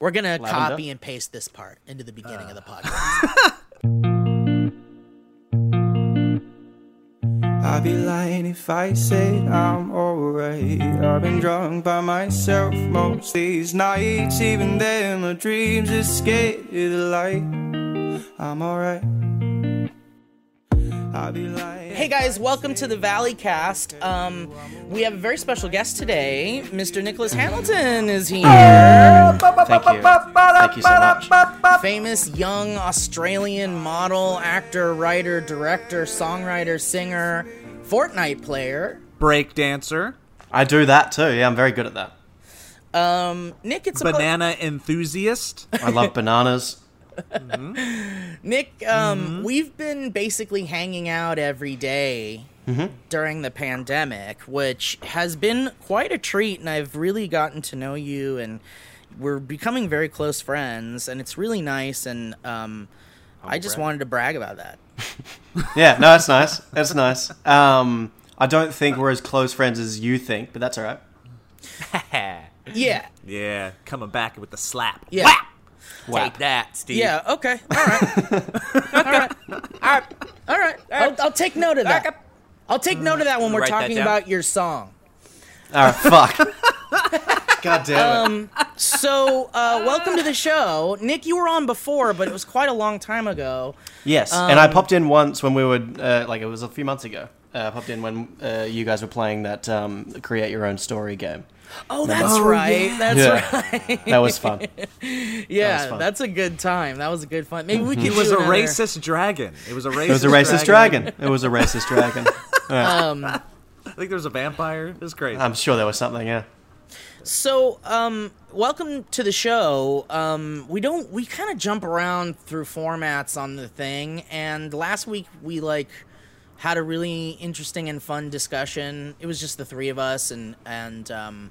We're gonna copy and paste this part into the beginning of the ah. podcast. I'd be lying if I said I'm alright. I've been drunk by myself most these nights. Even then, my dreams of the light. I'm alright. I'd be lying. hey guys, welcome to the Valley Cast. Um, we have a very special guest today. Mr. Nicholas Hamilton is here. Thank you. Thank you so much. Famous young Australian model, actor, writer, director, songwriter, singer, Fortnite player. break dancer, I do that too. Yeah, I'm very good at that. Um, Nic, it's a ple- banana enthusiast. I love bananas. Nic, um, we've been basically hanging out every day during the pandemic, which has been quite a treat, and I've really gotten to know you, and we're becoming very close friends, and it's really nice, and um, I just wanted to brag about that. Yeah, no, that's nice. That's nice. Um, I don't think we're as close friends as you think, but that's all right. Yeah, yeah, coming back with the slap. yeah, Wow. that, Steve. yeah. Okay, all right, all right, all right, all right. I'll, I'll take note of that. I'll take note of that when we're Write that talking down. about your song. All right, fuck. God damn it. So, uh, welcome to the show, Nic. You were on before, but it was quite a long time ago. yes, and I popped in once when we were uh, like it was a few months ago. Uh, I popped in when uh, you guys were playing that um, create your own story game. Oh, that's right. That's Yeah. right. That was fun. Yeah, fun. that's a good time. That was a good fun. Maybe we could. He was do a another- racist dragon. It was a racist. Dragon. It was a racist dragon. It was a racist dragon. Um, I think there was a vampire. It was crazy. I'm sure there was something. Yeah. so, um, welcome to the show. Um, we don't. We kind of jump around through formats on the thing, and last week we like had a really interesting and fun discussion. It was just the three of us, and and um,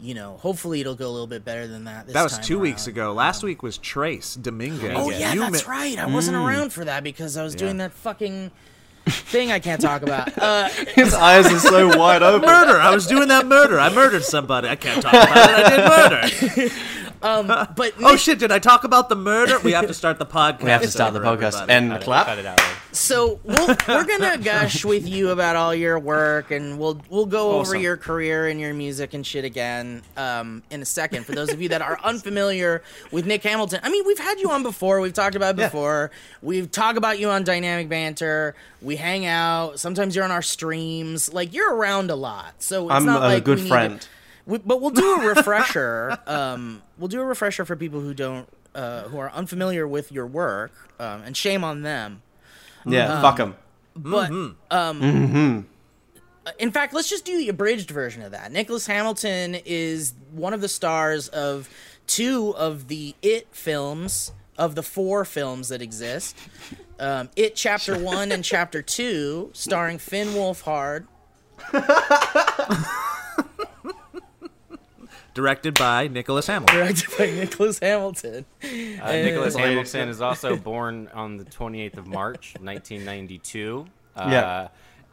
you know, hopefully it'll go a little bit better than that. This that was two weeks ago. Last week was Trace Dominguez. Oh yeah, You that's mi- right. I wasn't Mm. around for that because I was doing that fucking thing I can't talk about. Uh, His eyes are so wide open. Murder! I was doing that murder. I murdered somebody. I can't talk about it. I did murder. but Oh Nic- shit! Did I talk about the murder? We have to start the podcast. We have to start the podcast everybody. and Cut it, clap. cut it out. so we'll, we're gonna gush with you about all your work, and we'll we'll go over your career and your music and shit again um, in a second. For those of you that are unfamiliar with Nic Hamilton, I mean, we've had you on before. We've talked about it Yeah. before. We've talked about you on Dynamic Banter. We hang out. Sometimes you're on our streams. Like you're around a lot. So it's I'm not a like good we need to- friend. We, but we'll do a refresher. um, we'll do a refresher for people who don't, uh, who are unfamiliar with your work, um, and shame on them. Yeah, fuck them. But um, uh, in fact, let's just do the abridged version of that. Nicholas Hamilton is one of the stars of two of the It films of the four films that exist. Um, it Chapter One and Chapter Two, starring Finn Wolfhard. Directed by Nicholas Hamilton. Directed by Nicholas Hamilton. Uh, Nicholas Hamilton is also born on the 28th of March, 1992. Uh, Yeah.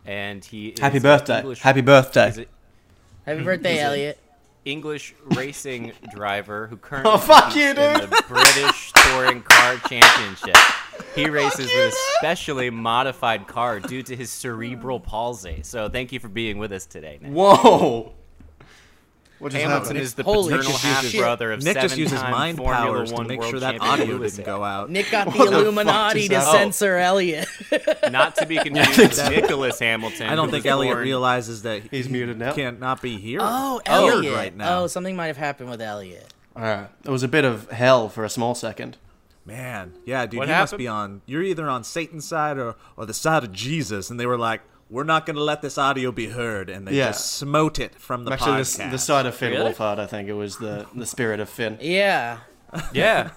And he Happy an birthday. English- Happy birthday. he's an Happy birthday, Elliott. English racing driver who currently Oh, fuck competes you, in the British Touring Car Championship. He races with a specially modified car due to his cerebral palsy. So thank you for being with us today. Nic. Whoa. What just Hamilton happened? is the Holy paternal half brother of Nic just uses mind Formula powers to make sure that champion audio didn't go out. Nic got the the Illuminati to happened? censor Elliott. Not to be confused with Nicholas Hamilton. I don't think Elliott born- realized that He's he muted now. Can't not be here. Oh, Heard Elliott. right oh, now. Oh, something might have happened with Elliott. All right. It was a bit of hell for a small second. Man, yeah, dude, What you must be on. You're either on Satan's side or or the side of Jesus, and they were like, "We're not going to let this audio be heard," and they Yeah. just smote it from the Actually, podcast. the, the side of Finn Really? Wolfhard, I think it was the, the spirit of Finn. Yeah. Yeah.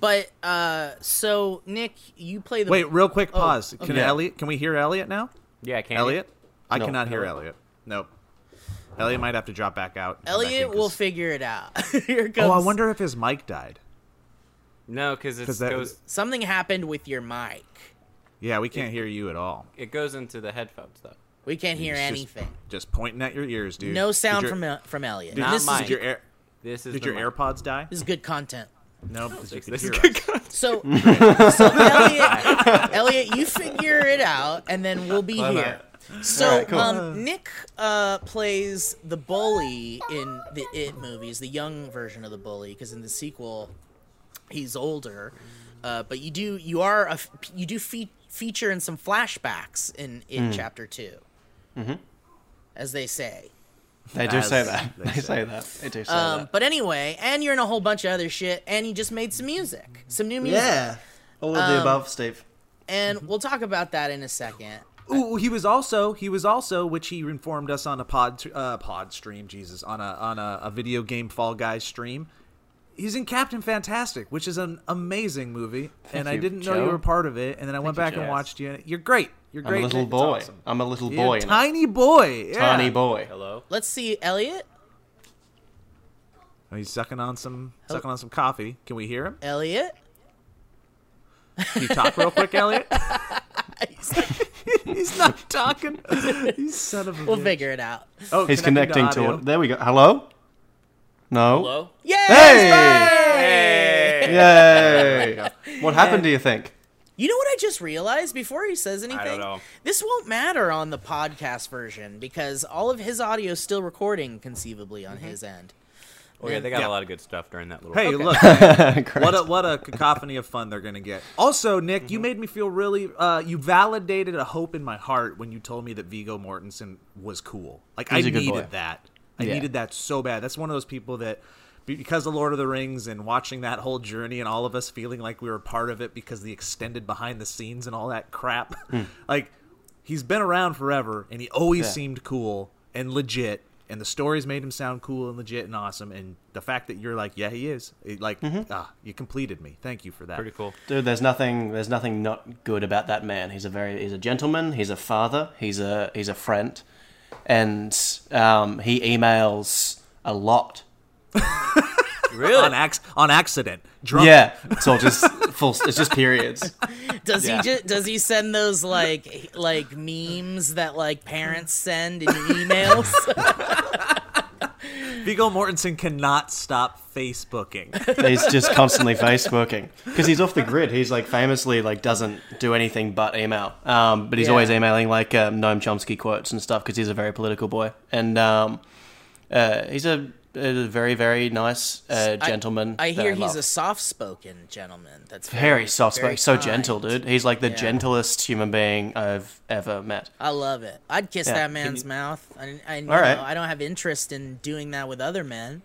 But uh so Nic, you play the Wait, real quick pause. Can okay. Elliott? Can we hear Elliott now? yeah, can Elliott? I No. cannot hear Elliott. Nope. Elliott might have to drop back out. and back Elliott in, will 'cause- figure it out. Here comes Oh, I wonder if his mic died. No, because it 'Cause that- goes something happened with your mic. Yeah, we can't hear you at all. it goes into the headphones though. We can't hear just- anything. Just pointing at your ears, dude. No sound your- from El- from Elliott. Did, Not this mine. did your air, This is Did your mi- AirPods die? This is good content. No, because you could This hear is us. good. So, so Elliott, Elliott, you figure it out, and then we'll be Why here. not? So, Alright, cool. um, Nic uh, plays the bully in the It movies, the young version of the bully, because in the sequel, he's older. Uh, but you do you are a, you do fe- feature in some flashbacks in in Hmm. chapter 2 Mm-hmm. as they say. They do say that. they They say. say that. They do say Um, that. but anyway, and you're in a whole bunch of other shit, and you just made some music, some new music, Yeah. All of the above, Steve. and we'll talk about that in a second. Ooh, he was also he was also which he informed us on a pod uh, pod stream. Jesus, on a on a, a video game Fall Guys stream. He's in Captain Fantastic, which is an amazing movie, and I didn't know you were part of it. And then I went back Joe. and watched you. And You're great. You're great. I'm great. a little It's boy. awesome. I'm a little boy. a in it. tiny boy. Yeah. Tiny boy. Hello. Let's see, Elliott. Oh, he's sucking on some sucking on some coffee. Can we hear him? Elliott. Can you talk real quick, Elliott? he's not talking. You son of a. We'll bitch. figure it out. Oh, He's connecting to audio. it. There we go. Hello? No? Hello. Yay! Hey! Yay! What happened, do you think? You know what I just realized before he says anything? don't know. This won't matter on the podcast version because all of his audio is still recording conceivably on his end. Oh yeah, they got Yeah. a lot of good stuff during that little. Hey, Okay. look, man, what a what a cacophony of fun they're gonna get. Also, Nic, Mm-hmm. you made me feel really. Uh, you validated a hope in my heart when you told me that Viggo Mortensen was cool. Like He's I a good needed boy. that. I Yeah. needed that so bad. That's one of those people that. Because of Lord of the Rings and watching that whole journey, and all of us feeling like we were part of it because the extended behind the scenes and all that crap, like he's been around forever, and he always. Yeah. seemed cool and legit, and the stories made him sound cool and legit and awesome. And the fact that you're like, yeah, he is, it, like, Mm-hmm. ah, you completed me. Thank you for that. Pretty cool. Dude, there's nothing there's nothing not good about that man. He's a very he's a gentleman, he's a father, he's a he's a friend. And um, he emails a lot. Really? On, ac- on accident, drunk. Yeah. So just full it's just periods. Does Yeah. he just does he send those like like memes that like parents send in emails? Viggo Mortensen cannot stop Facebooking. He's just constantly Facebooking because he's off the grid. He's like famously like doesn't do anything but email. Um, but he's Yeah. always emailing like um, Noam Chomsky quotes and stuff because he's a very political boy. And um, uh, he's a, a very very nice uh, gentleman. I, that hear he's love. a soft-spoken gentleman. That's very, very soft very spoken, so gentle, dude. He's like the Yeah. gentlest human being I've ever met. I love it. I'd kiss Yeah. that man's you- mouth. I, I, you All right. know, I don't have interest in doing that with other men.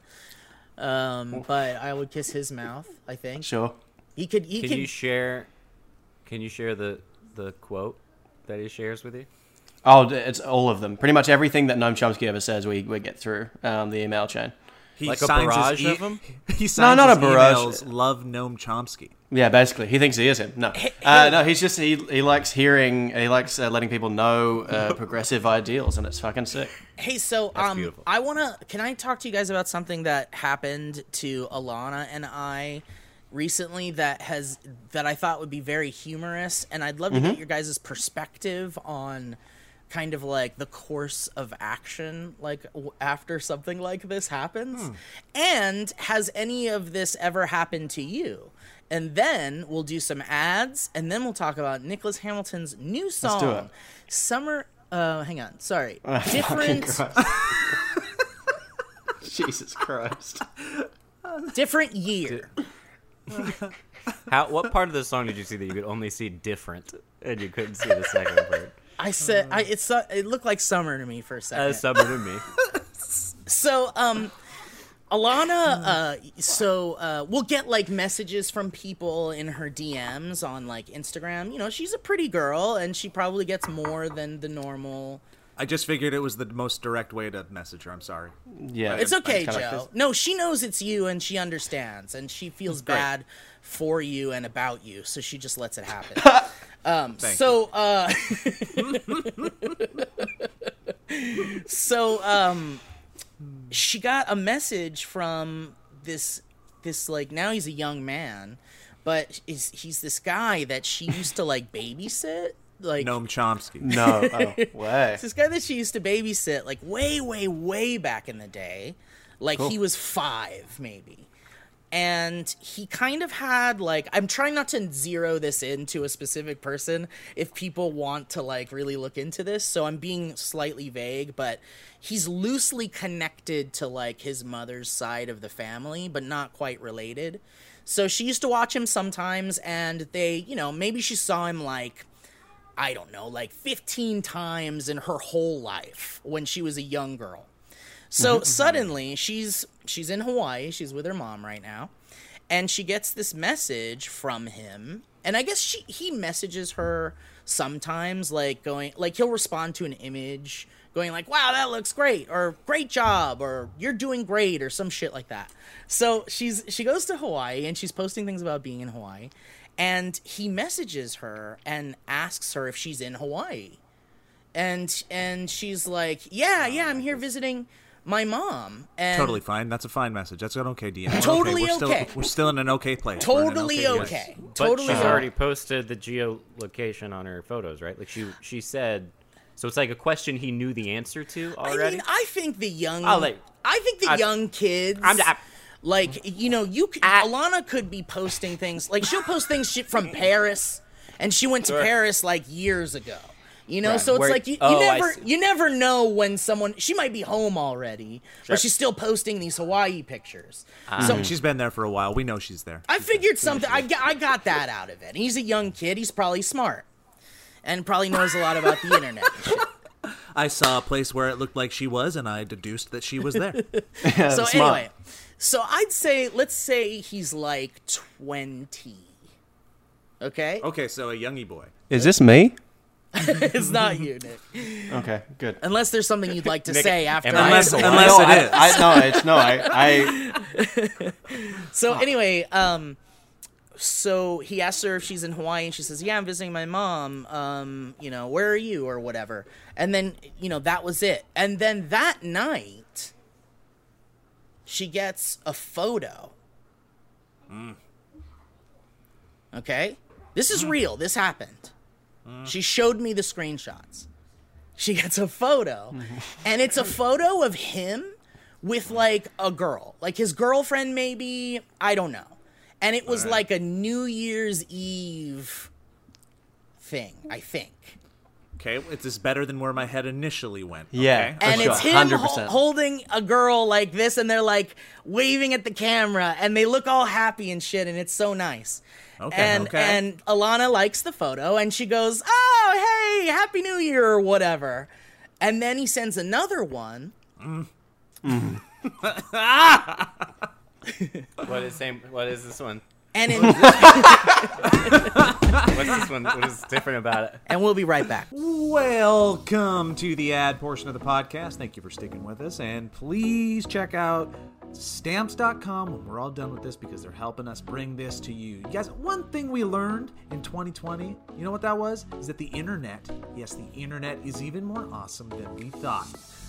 Um, but I would kiss his mouth. I think Sure. he could. He Can could. you share? Can you share the the quote that he shares with you? Oh, it's all of them. Pretty much everything that Noam Chomsky ever says, we, we get through um, the email chain. He Like a signs his barrage of them? He signs not his a barrage. emails, Love Noam Chomsky. Yeah, basically, he thinks he is him. No, uh, no, he's just he he likes hearing, he likes uh, letting people know uh, progressive ideals, and it's fucking sick. Hey, so um, beautiful. I wanna. Can I talk to you guys about something that happened to Alana and I recently that has that I thought would be very humorous, and I'd love to Mm-hmm. get your guys' perspective on kind of like the course of action like w- after something like this happens and has any of this ever happened to you and then we'll do some ads and then we'll talk about Nicholas Hamilton's new song do it. summer uh hang on sorry Fucking different Christ. Jesus Christ. different year How? What part of the song did you see that you could only see different, and you couldn't see the second part? I said i it's uh, it looked like summer to me for a second Uh, summer to me. So, um, Alana, uh, so uh, we'll get like messages from people in her DMs on like Instagram. You know, she's a pretty girl, and she probably gets more than the normal. I just figured it was the most direct way to message her. I'm sorry. Yeah, It's okay, kinda like Joe. no, she knows it's you, and she understands, and she feels Great. bad for you and about you, so she just lets it happen. um, so, uh, so um, she got a message from this this like now he's a young man, but is he's this guy that she used to like babysit, like Noam Chomsky. No, oh, way. this guy that she used to babysit like way way way back in the day like he was five maybe and he kind of had like i'm trying not to zero this into a specific person if people want to like really look into this so i'm being slightly vague but he's loosely connected to like his mother's side of the family but not quite related so she used to watch him sometimes and they you know maybe she saw him like i don't know like 15 times in her whole life when she was a young girl so mm-hmm, mm-hmm. suddenly she's she's in Hawaii, she's with her mom right now, and she gets this message from him. And I guess she he messages her sometimes like going like he'll respond to an image going like wow that looks great or great job or you're doing great or some shit like that. So she's she goes to Hawaii and she's posting things about being in Hawaii and he messages her and asks her if she's in Hawaii and and she's like, "Yeah, yeah, I'm here visiting my mom." And Totally fine. That's a fine message. That's an okay DM. We're Totally We're still, okay. We're still in an okay place. We're in an totally okay. But Totally. she's okay. already posted the geolocation on her photos, right? Like she she said. So it's like a question he knew the answer to I already. mean, I think the young. I'll let- I think the I- young kids. I'm- I- like you know, you c Alana could be posting things like she'll post things shit from Paris, and she went to Sure. Paris like years ago. You know, Right. so it's Where- like you, you oh, never you never know when someone she might be home already, Sure. but she's still posting these Hawaii pictures. Ah. so She's been there for a while. We know she's there. I figured something. I, got- I got that out of it. He's a young kid. He's probably smart, and probably knows a lot about the internet. And shit. I saw a place where it looked like she was, and I deduced that she was there. So smart. anyway, so I'd say let's say he's like twenty. Okay, okay, so a youngie boy. Is this me? it's not you, Nic. Okay, good. Unless there's something you'd like to Nic, say after. am I I Unless, the unless no, it I. I, no, it's no. I, I So anyway, um, so he asks her if she's in Hawaii, and she says, "Yeah, I'm visiting my mom. Um, you know, where are you, or whatever." And then you know that was it. And then that night, she gets a photo. Okay, this is hmm. real. This happened. She showed me the screenshots. She gets a photo, mm-hmm. and it's a photo of him with like a girl, like his girlfriend, maybe. I don't know. And it was like a New Year's Eve thing, I think. Okay, it's just better than where my head initially went. Yeah. okay? and sure, it's him ho- 100%. holding a girl like this, and they're like waving at the camera, and they look all happy and shit, and it's so nice. Okay, and okay. and Alana likes the photo, and she goes, "Oh, hey, Happy New Year" or whatever. And then he sends another one. what is same? What is this one? And in, What's this one? What is different about it? and we'll be right back. Welcome to the ad portion of the podcast. Thank you for sticking with us. And please check out stamps.com when we're all done with this because they're helping us bring this to you. You guys, one thing we learned in 2020, you know what that was? Is that the internet, yes, the internet is even more awesome than we thought.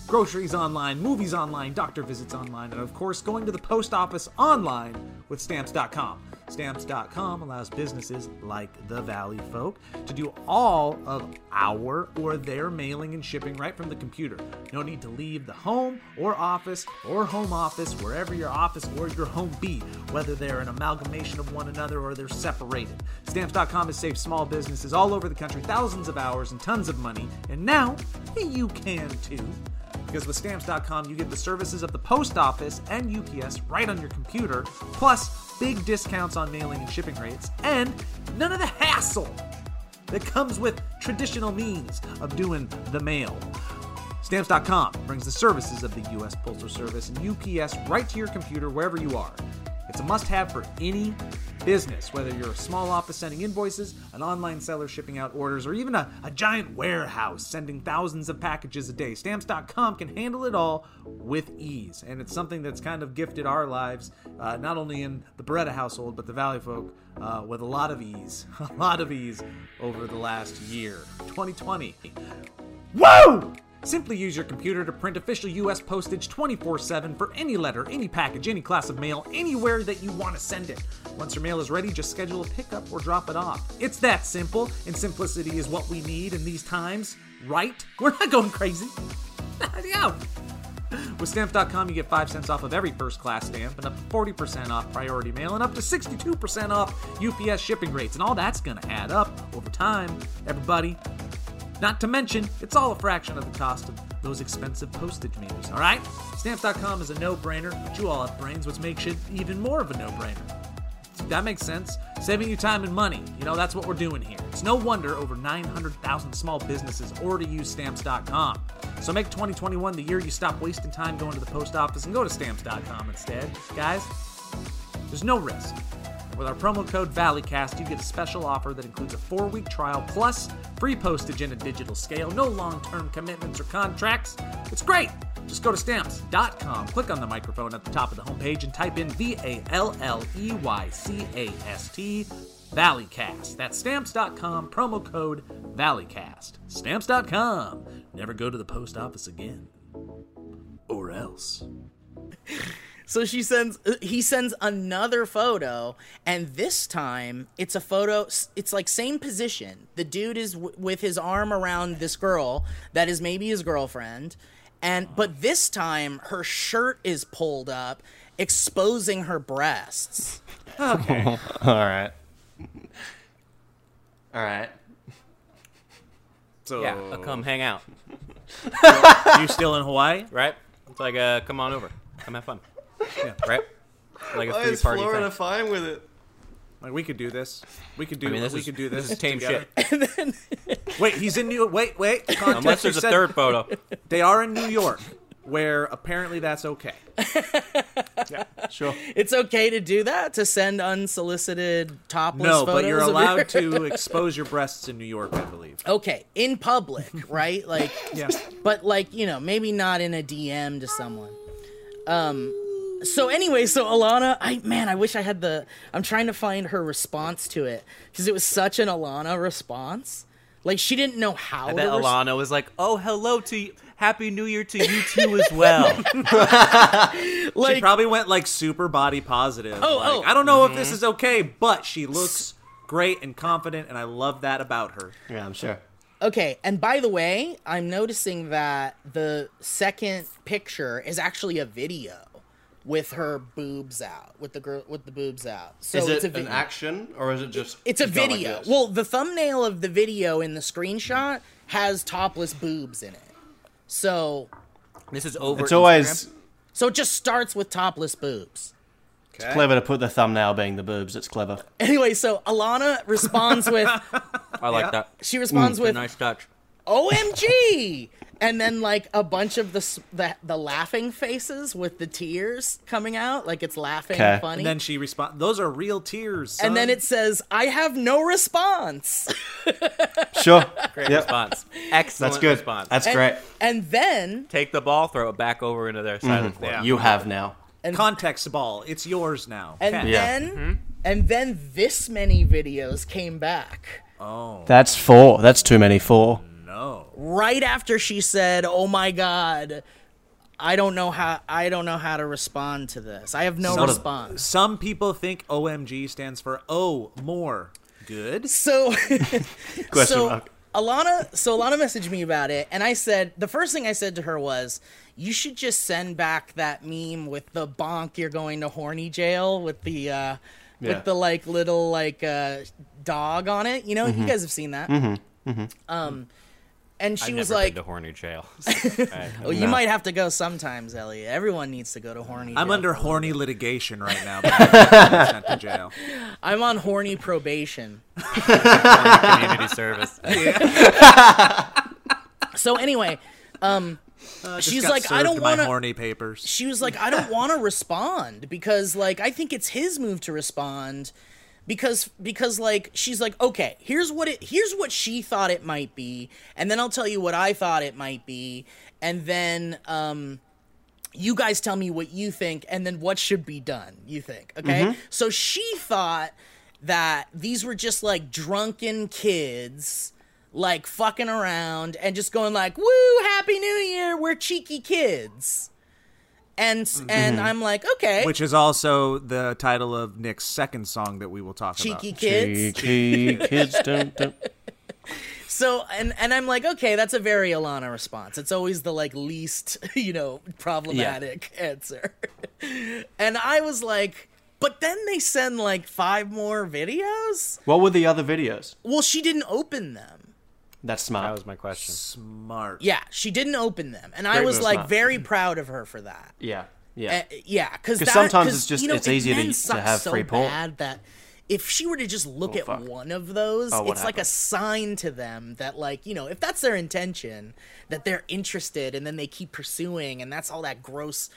Groceries online, movies online, doctor visits online, and of course, going to the post office online with stamps.com. Stamps.com allows businesses like the Valley Folk to do all of our or their mailing and shipping right from the computer. No need to leave the home or office or home office, wherever your office or your home be, whether they're an amalgamation of one another or they're separated. Stamps.com has saved small businesses all over the country thousands of hours and tons of money, and now you can too. Because with stamps.com, you get the services of the post office and UPS right on your computer, plus big discounts on mailing and shipping rates, and none of the hassle that comes with traditional means of doing the mail. Stamps.com brings the services of the U.S. Postal Service and UPS right to your computer wherever you are. It's a must have for any business, whether you're a small office sending invoices, an online seller shipping out orders, or even a, a giant warehouse sending thousands of packages a day. Stamps.com can handle it all with ease. And it's something that's kind of gifted our lives, uh, not only in the Bereta household, but the Valley folk, uh, with a lot of ease. A lot of ease over the last year. 2020. Whoa! Simply use your computer to print official US postage 24 7 for any letter, any package, any class of mail, anywhere that you want to send it. Once your mail is ready, just schedule a pickup or drop it off. It's that simple, and simplicity is what we need in these times, right? We're not going crazy. yeah. With stamps.com, you get 5 cents off of every first class stamp and up to 40% off priority mail and up to 62% off UPS shipping rates. And all that's going to add up over time, everybody. Not to mention, it's all a fraction of the cost of those expensive postage meters, alright? Stamps.com is a no brainer, but you all have brains, which makes it even more of a no brainer. That makes sense. Saving you time and money. You know, that's what we're doing here. It's no wonder over 900,000 small businesses already use stamps.com. So make 2021 the year you stop wasting time going to the post office and go to stamps.com instead. Guys, there's no risk. With our promo code ValleyCast, you get a special offer that includes a four week trial plus free postage and a digital scale, no long term commitments or contracts. It's great! Just go to stamps.com, click on the microphone at the top of the homepage, and type in V A L L E Y C A S T, ValleyCast. That's stamps.com, promo code ValleyCast. Stamps.com. Never go to the post office again. Or else. So she sends uh, he sends another photo and this time it's a photo it's like same position. The dude is w- with his arm around this girl that is maybe his girlfriend and but this time her shirt is pulled up exposing her breasts. Okay. All right. All right. So, Yeah, I'll come hang out, you still in Hawaii? right? It's like, uh, come on over, come have fun, Yeah. right? Like a three party thing. fine with it? Like we could do this. We could do. I mean, this we is- could do this. this is tame together. shit. Wait, he's in New. Wait, wait. Context, Unless you there's a said third photo. They are in New York, where apparently that's okay. Yeah, sure. It's okay to do that to send unsolicited topless No, photos but you're of your- allowed to expose your breasts in New York, I believe. Okay, in public, right? Like Yeah. but like you know maybe not in a dm to someone um so anyway so alana i man i wish i had the i'm trying to find her response to it because it was such an alana response like she didn't know how I to bet res- Alana was like, "Oh, hello to you. Happy New Year to you too as well." like She probably went like super body positive. Oh, like, oh. I don't know if this mm-hmm. is okay, but she looks great and confident, and I love that about her. Yeah, I'm sure. okay and by the way i'm noticing that the second picture is actually a video with her boobs out with the girl with the boobs out so is it's it a an action or is it just? It's a just gone like video. well, the thumbnail of the video in the screenshot has topless boobs in it. So, this is over. it's always so it just starts with topless boobs. It's clever to put the thumbnail being the boobs. It's clever. Anyway, so Alana responds with I like Yeah. that. she responds mm. with Nice touch. OMG, and then like a bunch of the the, the laughing faces with the tears coming out, like it's laughing Okay. funny. And then she responds, "Those are real tears." and then it says, "I have no response." Sure. Great Yep. response. Excellent That's good. response. That's and, great. And then Take the ball, throw it back over into their mm-hmm. silent form. Yeah. You have now. And, context ball. It's yours now. and Okay. Yeah. then mm-hmm. and then this many videos came back. Oh, that's four. That's too many. Four. No. right after she said, "Oh my god, I don't know how I don't know how to respond to this. I have no Some- response." Some people think OMG stands for Oh More Good. So, Question so mark. Alana, so Alana messaged me about it, and I said the first thing I said to her was, "You should just send back that meme with the bonk. You're going to horny jail with the." uh Yeah. With the like little like uh dog on it, you know, Mm-hmm. you guys have seen that. Um, and she I've was never like, been to horny jail. Alright. "Oh, you might have to go sometimes, Elliott. Everyone needs to go to horny." I'm under for a little horny litigation right now. But I'm sent to jail. I'm on horny probation. community service. So anyway, Uh, just like, I don't wanna- horny papers. she was like, I don't want to respond because like I think it's his move to respond because because like she's like, okay, here's what it here's what she thought it might be, and then I'll tell you what I thought it might be, and then um you guys tell me what you think and then what should be done you think okay? So she thought that these were just like drunken kids like fucking around and just going like woo happy new year we're cheeky kids and mm-hmm. and i'm like okay Which is also the title of Nic's second song that we will talk cheeky about. kids Cheeky kids don't. don't. so and and I'm like, okay, that's a very Alana response. It's always the like least, you know, problematic answer. and I was like, but then they send like five more videos. What were the other videos? Well, she didn't open them. That's smart. That was my question. Smart. Yeah, she didn't open them, and I was like Smart. very proud of her for that. yeah, yeah. Uh, yeah, because 'Cause sometimes it's just- you know, it's it easier to- to have so free porn. bad that if she were to just look Oh, at fuck. one of those, Oh, what it's like a sign to them that like you know if that's their intention that they're interested and then they keep pursuing and that's all that gross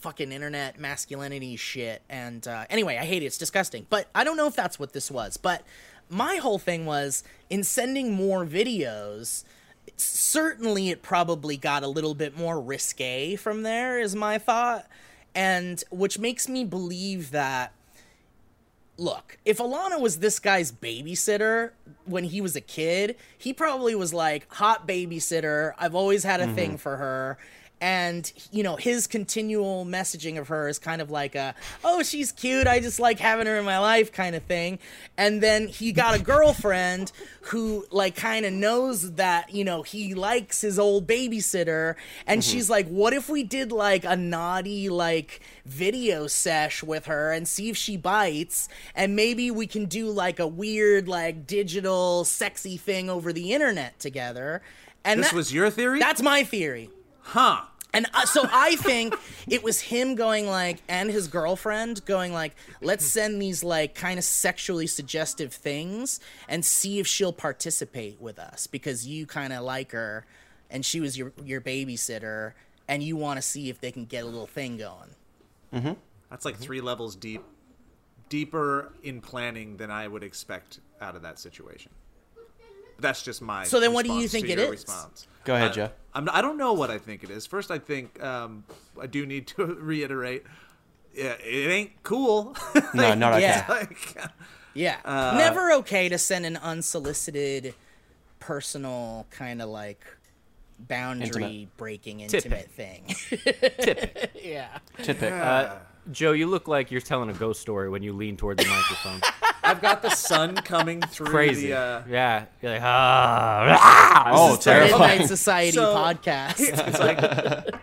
fucking internet masculinity shit and uh, anyway i hate it it's disgusting but i don't know if that's what this was but my whole thing was in sending more videos certainly it probably got a little bit more risque from there is my thought. And which makes me believe that look if alana was this guy's babysitter when he was a kid he probably was like hot babysitter. I've always had a thing mm-hmm. for her and you know his continual messaging of her is kind of like a oh she's cute. I just like having her in my life kind of thing. And then he got a girlfriend who like kind of knows that you know he likes his old babysitter. And mm-hmm. she's like what if we did like a naughty like video sesh with her and see if she bites? And maybe we can do like a weird like digital sexy thing over the internet together. And This that- was your theory? that's my theory huh. and uh, so I think it was him going like, and his girlfriend going like, let's send these like kind of sexually suggestive things and see if she'll participate with us because you kind of like her, and she was your your babysitter, and you want to see if they can get a little thing going. That's like three levels deep, deeper in planning than I would expect out of that situation. That's just my. So then what do you think to it your is? Response. Go ahead, I- Joe. I'm, I don't know what I think it is. First, I think um, I do need to reiterate. Yeah, it ain't cool. No, not okay. Yeah. like, Yeah, never okay to send an unsolicited, personal kind of like boundary Intimate. breaking Tip intimate thing. Tip. yeah. Tidbit. Uh, Joe, you look like you're telling a ghost story when you lean toward the microphone. I've got the sun coming through Crazy. the. Uh, yeah. You're like, ah. oh, Midnight terrifying. Society So- podcast. it's like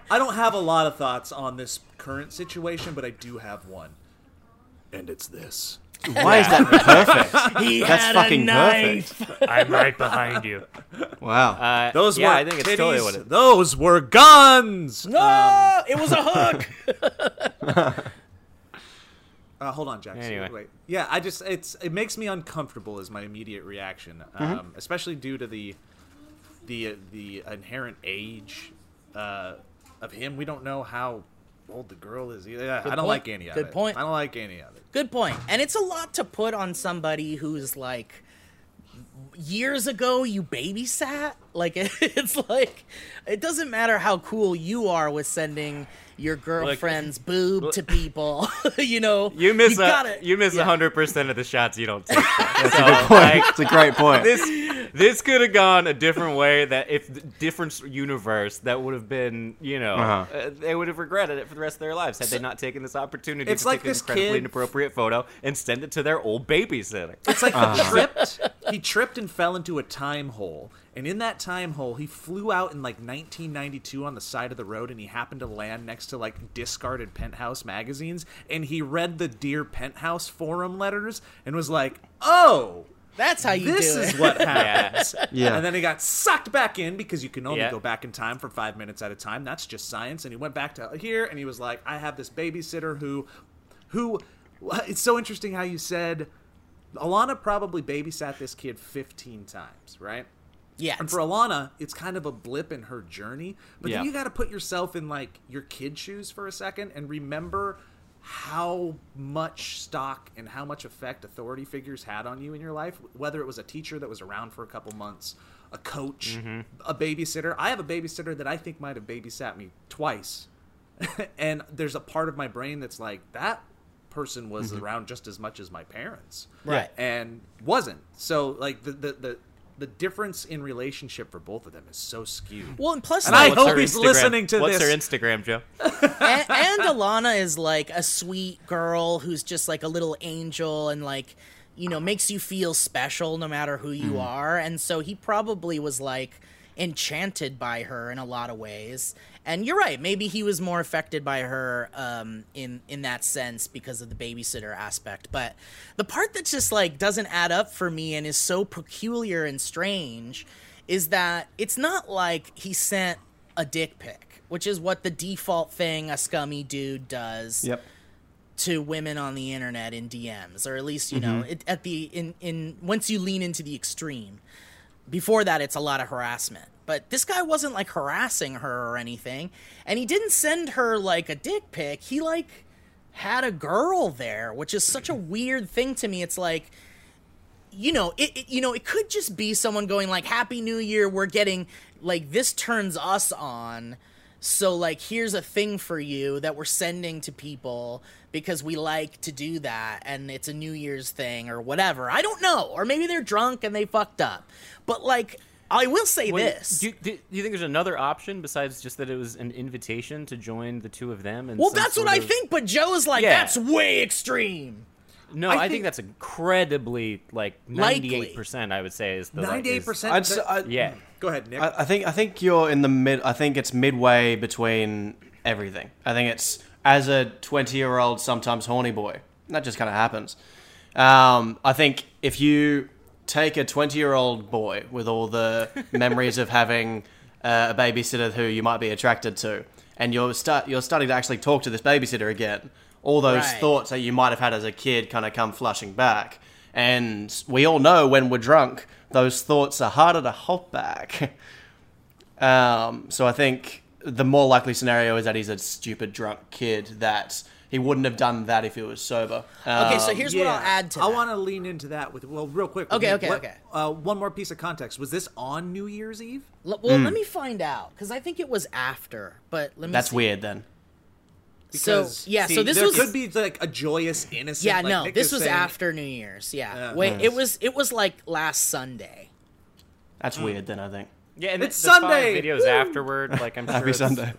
I don't have a lot of thoughts on this current situation, but I do have one, and it's this. Why is that perfect? he That's had fucking a knife. perfect. I'm right behind you. Wow. Uh, Those yeah, were I think it's titties. totally what it. Those were guns. No, it was a hook. Uh, hold on, Jack. Anyway. Wait. Yeah, I just it's it makes me uncomfortable is my immediate reaction, um, Mm-hmm. especially due to the the the inherent age uh, of him. We don't know how old the girl is. Yeah, I don't point. like any of Good it. point. I don't like any of it. Good point. And it's a lot to put on somebody who's like years ago you babysat. Like it's like it doesn't matter how cool you are with sending your girlfriend's boob to people. you know, You miss a gotta- you miss yeah. hundred percent of the shots you don't take. That's So, a good point. like, It's a great point. this this could have gone a different way. That if different universe, that would have been you know Uh-huh. uh, they would have regretted it for the rest of their lives had they not taken this opportunity It's to like take an incredibly kid- inappropriate photo and send it to their old babysitter. It's like he tripped. He tripped and fell into a time hole. And in that time hole, he flew out in like 1992 on the side of the road, and he happened to land next to like discarded penthouse magazines. And he read the Dear Penthouse forum letters and was like, "Oh, That's how you this do is it. what happens." Yeah. And then he got sucked back in because you can only Yeah. go back in time for five minutes at a time. That's just science. And he went back to here, and he was like, "I have this babysitter who, who." It's so interesting how you said Alana probably babysat this kid 15 times, right? yeah. And for Alana, it's kind of a blip in her journey. But Yeah. then you got to put yourself in like your kid shoes for a second and remember how much stock and how much effect authority figures had on you in your life. Whether it was a teacher that was around for a couple months, a coach, mm-hmm. a babysitter. I have a babysitter that I think might have babysat me twice. and there's a part of my brain that's like that person was mm-hmm. around just as much as my parents Right. and wasn't so like the the the, the difference in relationship for both of them is so skewed Well, and plus, And I hope he's Instagram- listening to What's this. her Instagram, Joe? and, and Alana is like a sweet girl who's just like a little angel and like you know, makes you feel special no matter who you hmm. are. And so he probably was like enchanted by her in a lot of ways. And you're right, maybe he was more affected by her um, in in that sense because of the babysitter aspect. But the part that just like doesn't add up for me and is so peculiar and strange is that it's not like he sent a dick pic, which is what the default thing a scummy dude does Yep. to women on the internet in DMs, or at least you know it, at the in in once you lean into the extreme. Before that, it's a lot of harassment. But this guy wasn't like harassing her or anything, and he didn't send her like a dick pic. He like had a girl there, which is such a weird thing to me. It's like you know, it, it you know, it could just be someone going like happy new year, we're getting like this turns us on. So like here's a thing for you that we're sending to people because we like to do that and it's a new year's thing or whatever. I don't know. Or maybe they're drunk and they fucked up. But like I will say Wait, this. Do, do, do you think there's another option besides just that it was an invitation to join the two of them? And well, that's what I think, but Joe is like Yeah. that's way extreme. No, I I, think, think- that's incredibly like 98 percent. I would say is the Ninety-eight percent. I'd, Yeah, Go ahead, Nic. I, I think I think you're in the mid. I think it's midway between everything. I think it's as a 20 year old, sometimes horny boy. That just kind of happens. Um, I think if you take a 20 year old boy with all the memories of having uh, a babysitter who you might be attracted to, and you're start you're starting to actually talk to this babysitter again, all those Right. thoughts that you might have had as a kid kind of come flushing back. And we all know when we're drunk, those thoughts are harder to hold back. Um, so I think the more likely scenario is that he's a stupid drunk kid that he wouldn't have done that if he was sober. Okay, so Um, here's what I'll add to I that. want to lean into that with well, real quick. Okay, okay, what- okay. Uh, one more piece of context: was this on New Year's Eve? L- well, let me find out because I think it was after. But let me. that's see. weird then. So yeah, see, so this there was could be like a joyous, innocent. yeah, like no, Nic this was saying- after New Year's. Yeah, Yeah. wait, it was it was like last Sunday. That's weird then, I think. yeah. And It's the five Sunday! videos afterward, like I'm sure Happy it's- Sunday.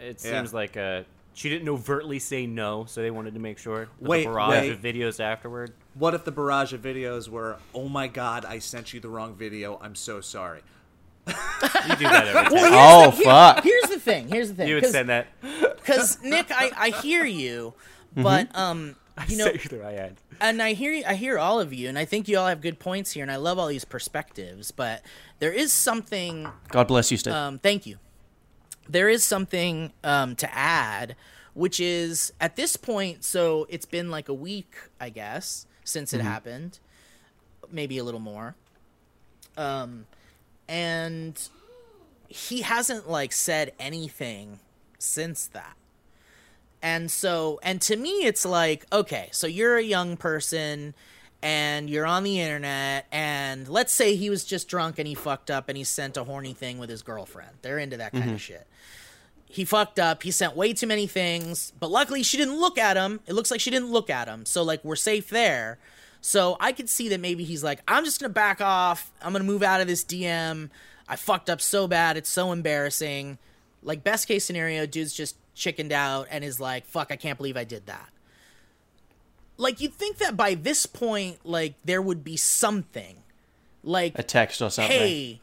It Yeah. seems like uh, she didn't overtly say no, so they wanted to make sure. With Wait, a barrage wait. of videos afterward. What if the barrage of videos were, "Oh my God, I sent you the wrong video. I'm so sorry." You do that every time. Well, Oh, here's the, fuck. Here's the thing. Here's the thing. you would send that. because Nic, I I hear you, but um, you know, Say I had. and I hear I hear all of you, and I think you all have good points here, and I love all these perspectives. But there is something God bless you, Steve. Um, thank you. There is something um, to add, which is at this point, so it's been like a week, I guess, since it happened, maybe a little more. Um, and he hasn't like said anything since that. And so, and to me, it's like, okay, so you're a young person and you're on the internet, and let's say he was just drunk and he fucked up and he sent a horny thing with his girlfriend. They're into that kind of mm-hmm. shit. He fucked up. He sent way too many things, but luckily she didn't look at him. It looks like she didn't look at him. So, like, we're safe there. So, I could see that maybe he's like, I'm just going to back off. I'm going to move out of this DM. I fucked up so bad. It's so embarrassing. Like, best case scenario, dude's just chickened out and is like, fuck, I can't believe I did that. Like, you'd think that by this point, like, there would be something. Like, a text or something. hey,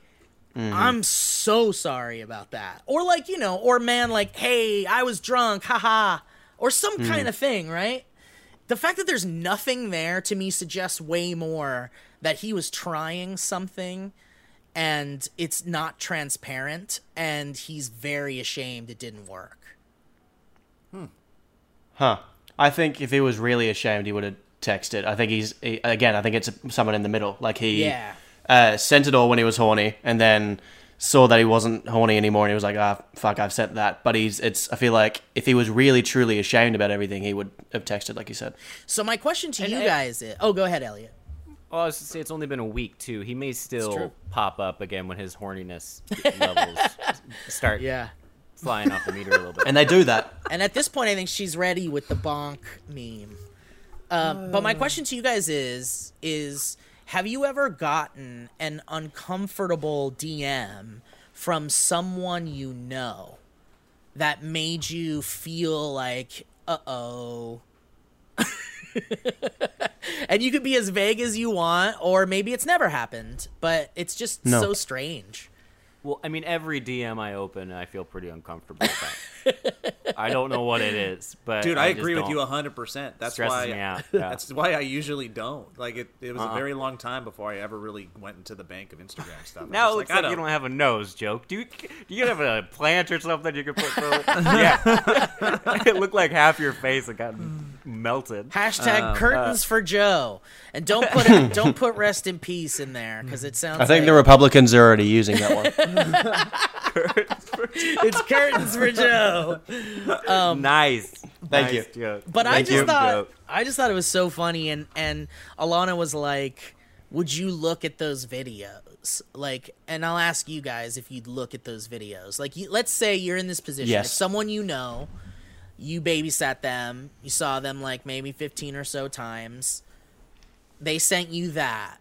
I'm so sorry about that. Or like, you know, or man, like, hey, I was drunk, haha. Or some kind of thing, right? The fact that there's nothing there to me suggests way more that he was trying something and it's not transparent and he's very ashamed it didn't work. Hmm. Huh. I think if he was really ashamed, he would have texted. I think he's he, again. I think it's someone in the middle. Like he Yeah. uh, sent it all when he was horny, and then saw that he wasn't horny anymore, and he was like, "Ah, fuck, I've sent that." But he's it's. I feel like if he was really truly ashamed about everything, he would have texted, like you said. So my question to And you I- guys is, oh, go ahead, Elliott. Well, I was to say it's only been a week too. He may still pop up again when his horniness levels start Yeah. Flying off the meter a little bit. And they do that. And at this point, I think she's ready with the bonk meme. Um, but my question to you guys is: is have you ever gotten an uncomfortable DM from someone you know that made you feel like, uh oh? and you could be as vague as you want, or maybe it's never happened, but it's just No. so strange. Well, I mean, every DM I open, I feel pretty uncomfortable. I don't know what it is, but Dude, I, just agree with don't. you hundred percent. That's why me out, yeah. that's why I usually don't. Like it, it was Uh-uh. a very long time before I ever really went into the bank of Instagram stuff. Now it looks I like, don't- you don't have a nose joke. Do you? Do you have a plant or something you can put through it? yeah, it looked like half your face had gotten melted. Hashtag Um, curtains for Joe, and don't put it, don't put rest in peace in there because it sounds. I think like the Republicans are already using that one. it's curtains for Joe. Um, nice. Thank nice you. Joke. But I just you. thought Joke. I just thought it was so funny, and and Alana was like, "Would you look at those videos?" Like, and I'll ask you guys if you'd look at those videos. Like, you, let's say you're in this position, Yes. if someone you know, you babysat them, you saw them like maybe fifteen or so times, they sent you that.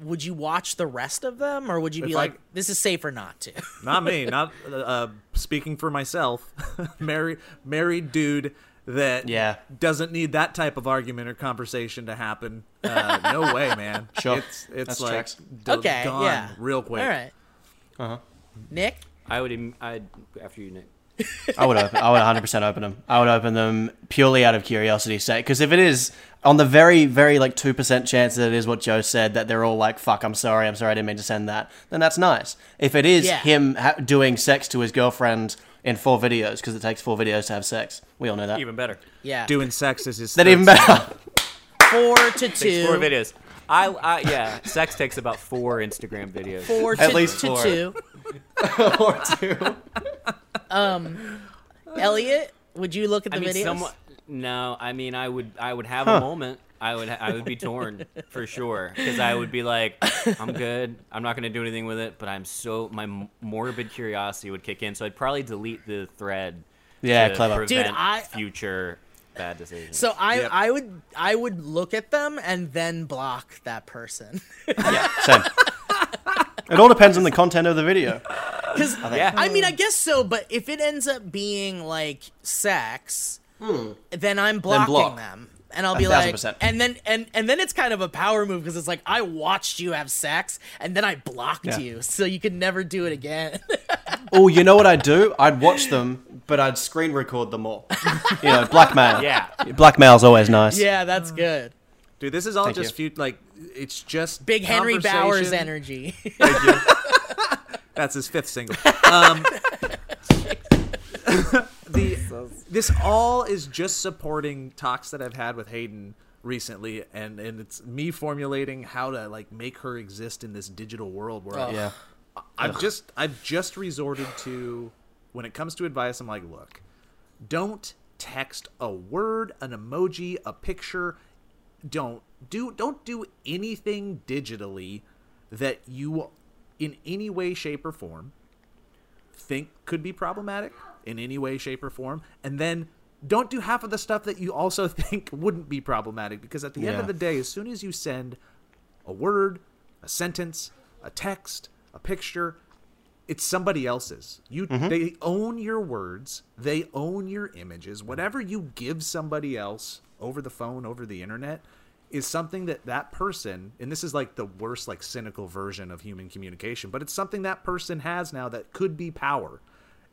Would you watch the rest of them, or would you be If I- like, "This is safer not to"? not me. Not uh, speaking for myself. married married dude that Yeah. doesn't need that type of argument or conversation to happen. Uh, no way, man. Sure. It's it's That's like checks. d- okay, gone yeah, real quick. All right, Uh-huh. Nic. I would. im- I'd after you, Nic. I would open. I would 100 percent open them. I would open them purely out of curiosity sake. Because if it is on the very, very like two percent chance that it is what Joe said, that they're all like, "Fuck, I'm sorry, I'm sorry, I didn't mean to send that," then that's nice. If it is Yeah. him ha- doing sex to his girlfriend in four videos, because it takes four videos to have sex, we all know that. Even better. Yeah, Doing sex is his. That third even better. four to Takes two. four videos. I, I yeah. Sex takes about four Instagram videos. Four At to, least to four. two. or two. Um, Elliott, would you look at the I mean, videos? someone. No, I mean, I would. I would have a moment. I would. I would be torn for sure because I would be like, I'm good. I'm not going to do anything with it. But I'm so my morbid curiosity would kick in, so I'd probably delete the thread. Yeah, to clever. Dude, I- future bad decisions. So I, Yep. I would I would look at them and then block that person yeah, Same. It all depends on the content of the video. because yeah. I mean I guess so, but if it ends up being like sex, then I'm blocking block. them. And I'll be like, percent. and then and and then it's kind of a power move because it's like I watched you have sex and then I blocked Yeah. you, so you can never do it again. Oh, you know what I'd do? I'd watch them, but I'd screen record them all. You know, blackmail. Yeah. Blackmail's always nice. yeah, that's good. Dude, this is all Thank just you. few, like it's just Big Henry Bowers conversation. energy. That's his fifth single. Um, the this all is just supporting talks that I've had with Hayden recently, and and it's me formulating how to like make her exist in this digital world where I- Yeah. I've just I've just resorted to when it comes to advice. I'm like, look, don't text a word, an emoji, a picture. Don't do don't do anything digitally that you, in any way, shape, or form, think could be problematic in any way, shape, or form, and then don't do half of the stuff that you also think wouldn't be problematic. Because at the end of the day, as soon as you send a word, a sentence, a text, a picture, it's somebody else's. You mm-hmm. they own your words, they own your images. Whatever you give somebody else over the phone, over the internet is something that that person and this is like the worst like cynical version of human communication, but it's something that person has now that could be power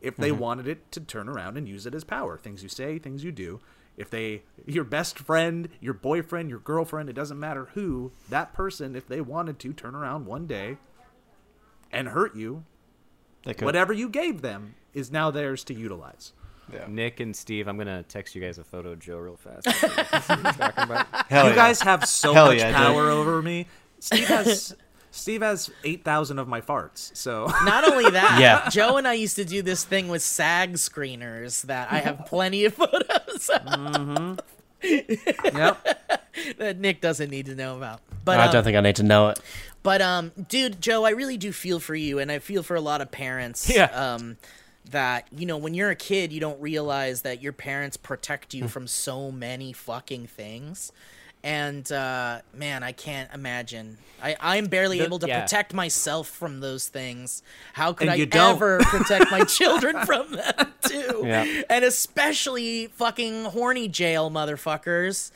if they mm-hmm. wanted it to turn around and use it as power. Things you say, things you do. If they your best friend, your boyfriend, your girlfriend, it doesn't matter who, that person if they wanted to turn around one day and hurt you, They could. whatever you gave them is now theirs to utilize. Nic and Steve, I'm gonna text you guys a photo of Joe real fast. See what he's talking about. Hell you yeah. guys have so Hell much yeah, dude. power over me. Steve has Steve has eight thousand of my farts. So Not only that, Yeah. Joe and I used to do this thing with SAG screeners that I have plenty of photos of yep. that Nic doesn't need to know about. But I um, don't think I need to know it. But um, dude, Joe, I really do feel for you, and I feel for a lot of parents. Yeah. Um, that you know, when you're a kid, you don't realize that your parents protect you from so many fucking things. And uh, man, I can't imagine. I, I'm barely The- able to yeah. protect myself from those things. How could And I you don't. ever protect my children from them too? Yeah. And especially fucking horny jail motherfuckers.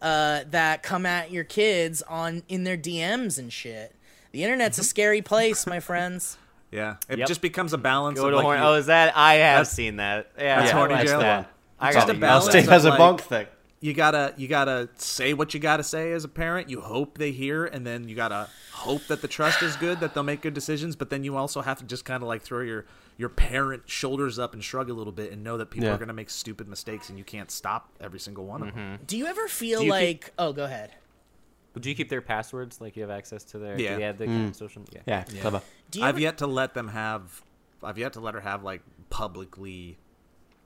uh, that come at your kids on in their DMs and shit. The internet's a scary place, my friends. Yeah, it Yep. just becomes a balance. Go of to like horn. you- Oh, is that? I have seen that. Yeah, that's I horny watched jail. that. I Just got a you. Now balance Steve of, has a like- bonk thing. You gotta you gotta say what you gotta say as a parent. You hope they hear, and then you gotta hope that the trust is good, that they'll make good decisions. But then you also have to just kind of like throw your your parent shoulders up and shrug a little bit, and know that people Yeah. are gonna make stupid mistakes, and you can't stop every single one of them. Do you ever feel you like? keep- oh, go ahead. Do you keep their passwords? Like you have access to their? Yeah. Do they have the kind of social? Yeah. Yeah, clever. Do you I've ever- yet to let them have. I've yet to let her have like publicly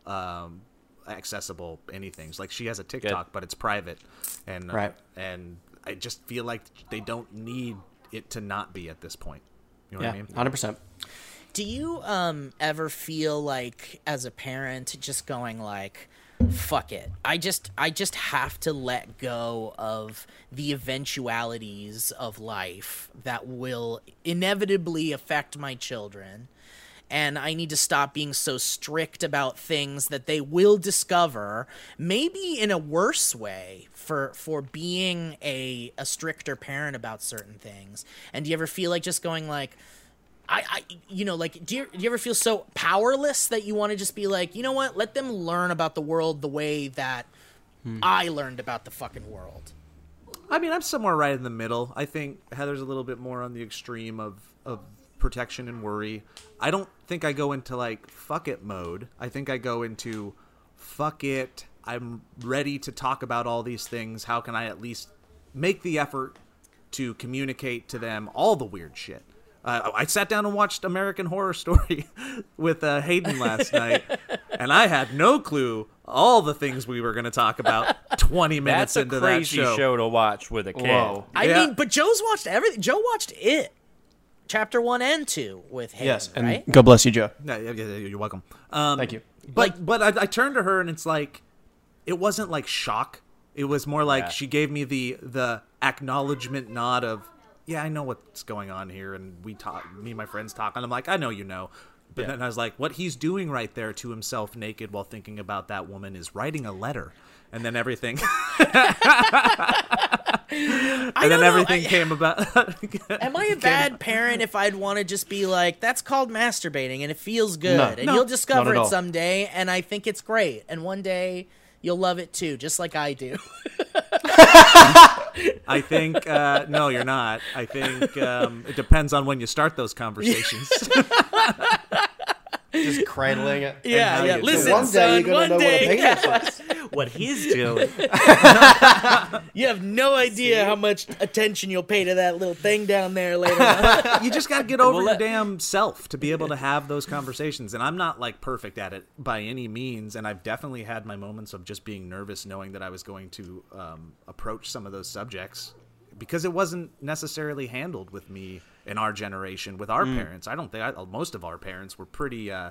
um, accessible anything. Like she has a TikTok, but it's private, and uh, Right. And I just feel like they don't need it to not be at this point. You know Yeah, what I mean? hundred percent. Do you um ever feel like as a parent just going like fuck it. I just I just have to let go of the eventualities of life that will inevitably affect my children. And I need to stop being so strict about things that they will discover, maybe in a worse way for for being a a stricter parent about certain things. And do you ever feel like just going like I, I you know like do you, do you ever feel so powerless that you want to just be like you know what let them learn about the world the way that hmm. i learned about the fucking world I mean, I'm somewhere right in the middle. I think Heather's a little bit more on the extreme of of protection and worry. I don't think I go into like fuck it mode. I think I go into fuck it. I'm ready to talk about all these things. How can I at least make the effort to communicate to them all the weird shit? Uh, I sat down and watched American Horror Story with uh, Hayden last night, and I had no clue all the things we were going to talk about 20 minutes That's a into crazy that show. show. to watch with a kid. Whoa. i Yeah. mean but joe's watched everything joe watched it chapter one and two with him Yes, and right God bless you, Joe. Yeah, yeah, yeah, you're welcome. Um, Thank you. But but I, I turned to her and it's like, it wasn't like shock. It was more like Yeah. she gave me the the acknowledgement nod of, yeah, I know what's going on here, and we talk. Me and my friends talk, and I'm like, I know you know. But then I was like, what he's doing right there to himself naked while thinking about that woman is writing a letter. And then everything, and then know, everything I- came about. Am I a bad parent if I'd want to just be like, that's called masturbating and it feels good No. and No, you'll discover it all. someday and I think it's great and one day you'll love it too, just like I do. I think uh, no, you're not. I think um, it depends on when you start those conversations. Just cradling it. Yeah, yeah. Listen, one day son, you're gonna know day. what a penis is. What he's doing. You have no idea how much attention you'll pay to that little thing down there later on. you just got to get over Well, your let- damn self to be able to have those conversations. And I'm not like perfect at it by any means. And I've definitely had my moments of just being nervous, knowing that I was going to um, approach some of those subjects because it wasn't necessarily handled with me in our generation with our parents. I don't think I, most of our parents were pretty uh,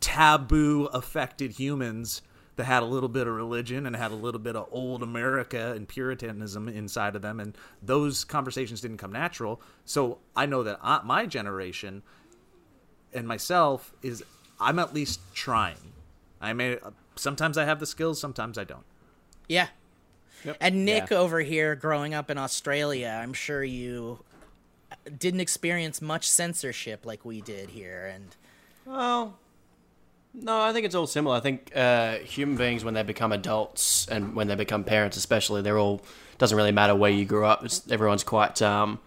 taboo affected humans that had a little bit of religion and had a little bit of old America and Puritanism inside of them, and those conversations didn't come natural. So I know that I, my generation and myself is I'm at least trying. I may sometimes I have the skills, sometimes I don't. yeah. And Nic Yeah. over here, growing up in Australia, I'm sure you didn't experience much censorship like we did here. And Well, no, I think it's all similar. I think uh, human beings, when they become adults and when they become parents, especially, they're all doesn't really matter where you grew up. It's, everyone's quite. Um,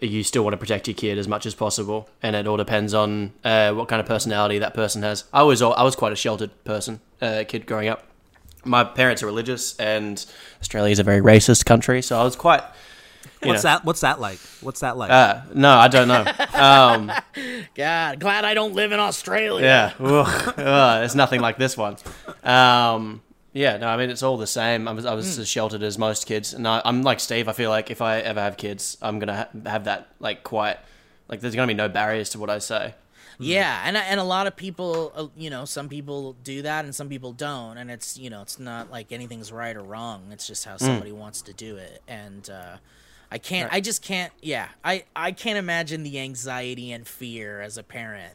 you still want to protect your kid as much as possible, and it all depends on uh, what kind of personality that person has. I was I was quite a sheltered person, uh, kid growing up. My parents are religious, and Australia is a very racist country, so I was quite. What's know, that? What's that like? What's that like? Uh, no, I don't know. Um, God, glad I don't live in Australia. Yeah, Ugh. Ugh, it's nothing like this one. Um, yeah, no, I mean it's all the same. I was I was as sheltered as most kids, and I, I'm like Steve. I feel like if I ever have kids, I'm gonna ha- have that like quite like there's gonna be no barriers to what I say. Yeah, and and a lot of people, uh, you know, some people do that and some people don't, and it's you know, it's not like anything's right or wrong. It's just how somebody wants to do it, and uh, I can't, I just can't. Yeah, I I can't imagine the anxiety and fear as a parent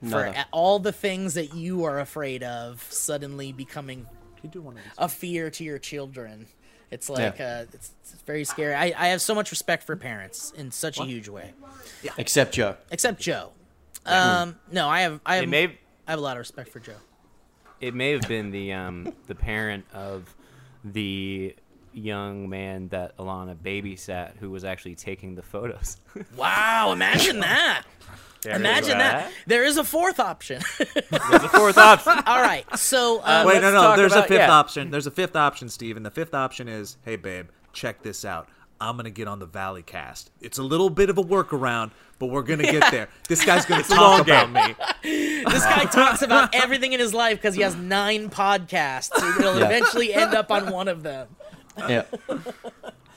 for Neither. a- all the things that you are afraid of suddenly becoming Can you do one of a fear to your children. It's like uh, it's, it's very scary. I, I have so much respect for parents in such a huge way, Except Joe. except Joe. Um, no, I have I have It may I have a lot of respect for Joe. it may have been the um the parent of the young man that Alana babysat who was actually taking the photos. Wow, imagine that. Imagine that. There is a fourth option. There's a fourth option. All right, so um, Wait, no, no. talk There's a fifth yeah. option. There's a fifth option, Steve, and the fifth option is, hey, babe, check this out. I'm gonna get on the Valley Cast. It's a little bit of a workaround, but we're gonna get there. This guy's gonna talk about me. this guy talks about everything in his life because he has nine podcasts. So It'll Yeah. eventually end up on one of them. Yeah.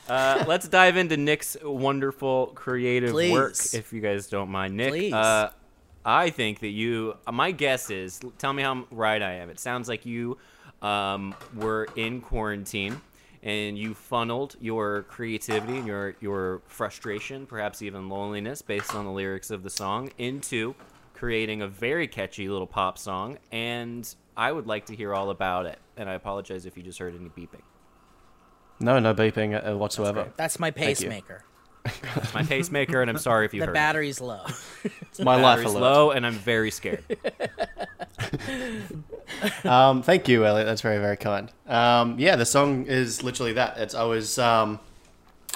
Uh, let's dive into Nic's wonderful creative work, if you guys don't mind. Nic, Please. uh, I think that you. My guess is, tell me how right I am. It sounds like you um, were in quarantine and you funneled your creativity and your your frustration, perhaps even loneliness, based on the lyrics of the song, into creating a very catchy little pop song. And I would like to hear all about it. And I apologize if you just heard any beeping. No, no beeping uh, whatsoever. That's my pacemaker. It's my pacemaker, and I'm sorry if you The heard. it. battery's low. My life Battery's alert. low, and I'm very scared. Um, thank you, Elliott. That's very, very kind. Um, yeah, the song is literally that. It's I was um,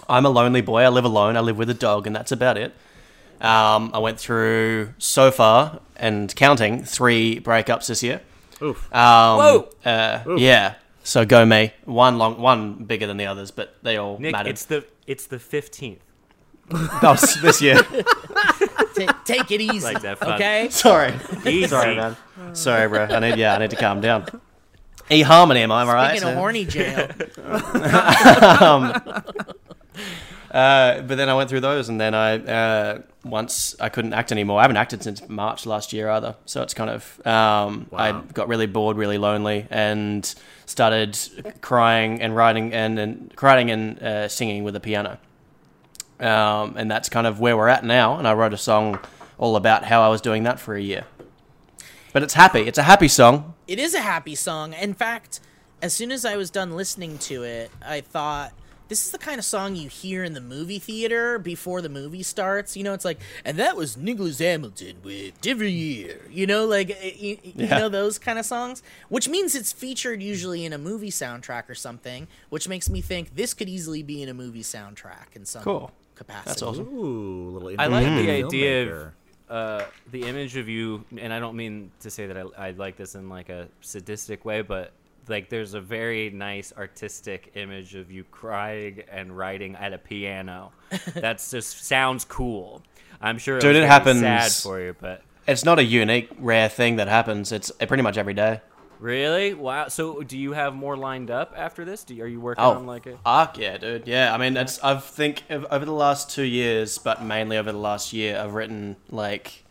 I'm a lonely boy. I live alone. I live with a dog, and that's about it. Um, I went through so far and counting three breakups this year. Oof. Um, Whoa! Uh, yeah. So go me. One long, one bigger than the others, but they all Nic, mattered. it's the it's the 15th. That was this year. Ta- take it easy, Like that okay? Sorry. Easy. Sorry, man. Sorry, bro. I need yeah, I need to calm down. E harmony, am I right? Speaking of horny jail, um, Uh, but then I went through those, and then I uh, once I couldn't act anymore. I haven't acted since March last year either, so it's kind of um, I got really bored, really lonely, and started crying and writing and, and crying and uh, singing with a piano. Um, and that's kind of where we're at now. And I wrote a song all about how I was doing that for a year. But it's happy. It's a happy song. it is a happy song. In fact, as soon as I was done listening to it, I thought this is the kind of song you hear in the movie theater before the movie starts. You know, it's like, and that was Nicholas Hamilton with Different Year. You know, like eh, you, you Yeah. know those kind of songs, which means it's featured usually in a movie soundtrack or something. Which makes me think this could easily be in a movie soundtrack in some Cool. capacity. That's awesome. Ooh, little. I like the idea filmmaker. of uh, the image of you, and I don't mean to say that I, I like this in like a sadistic way, but like there's a very nice artistic image of you crying and writing at a piano. That's just sounds cool. I'm sure, it Dude, it happens- Sad for you, but It's not a unique, rare thing that happens. It's uh, pretty much every day. really, wow. So, do you have more lined up after this? Do you, are you working Oh, on like a? fuck yeah, dude. Yeah, I mean, that's I think over the last two years, but mainly over the last year, I've written like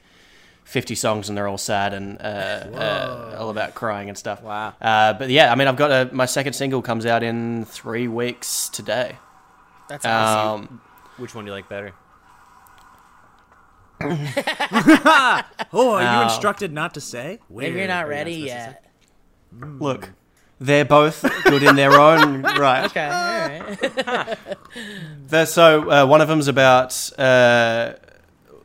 fifty songs, and they're all sad and uh, uh, all about crying and stuff. Wow. Uh, but yeah, I mean, I've got a my second single comes out in three weeks today. That's awesome. Um, Which one do you like better? Oh, are you Ow. instructed not to say? Maybe you're not Are you ready supposed to yet. look, they're both good in their own right. Okay, all right. They're, so uh, one of them's about uh,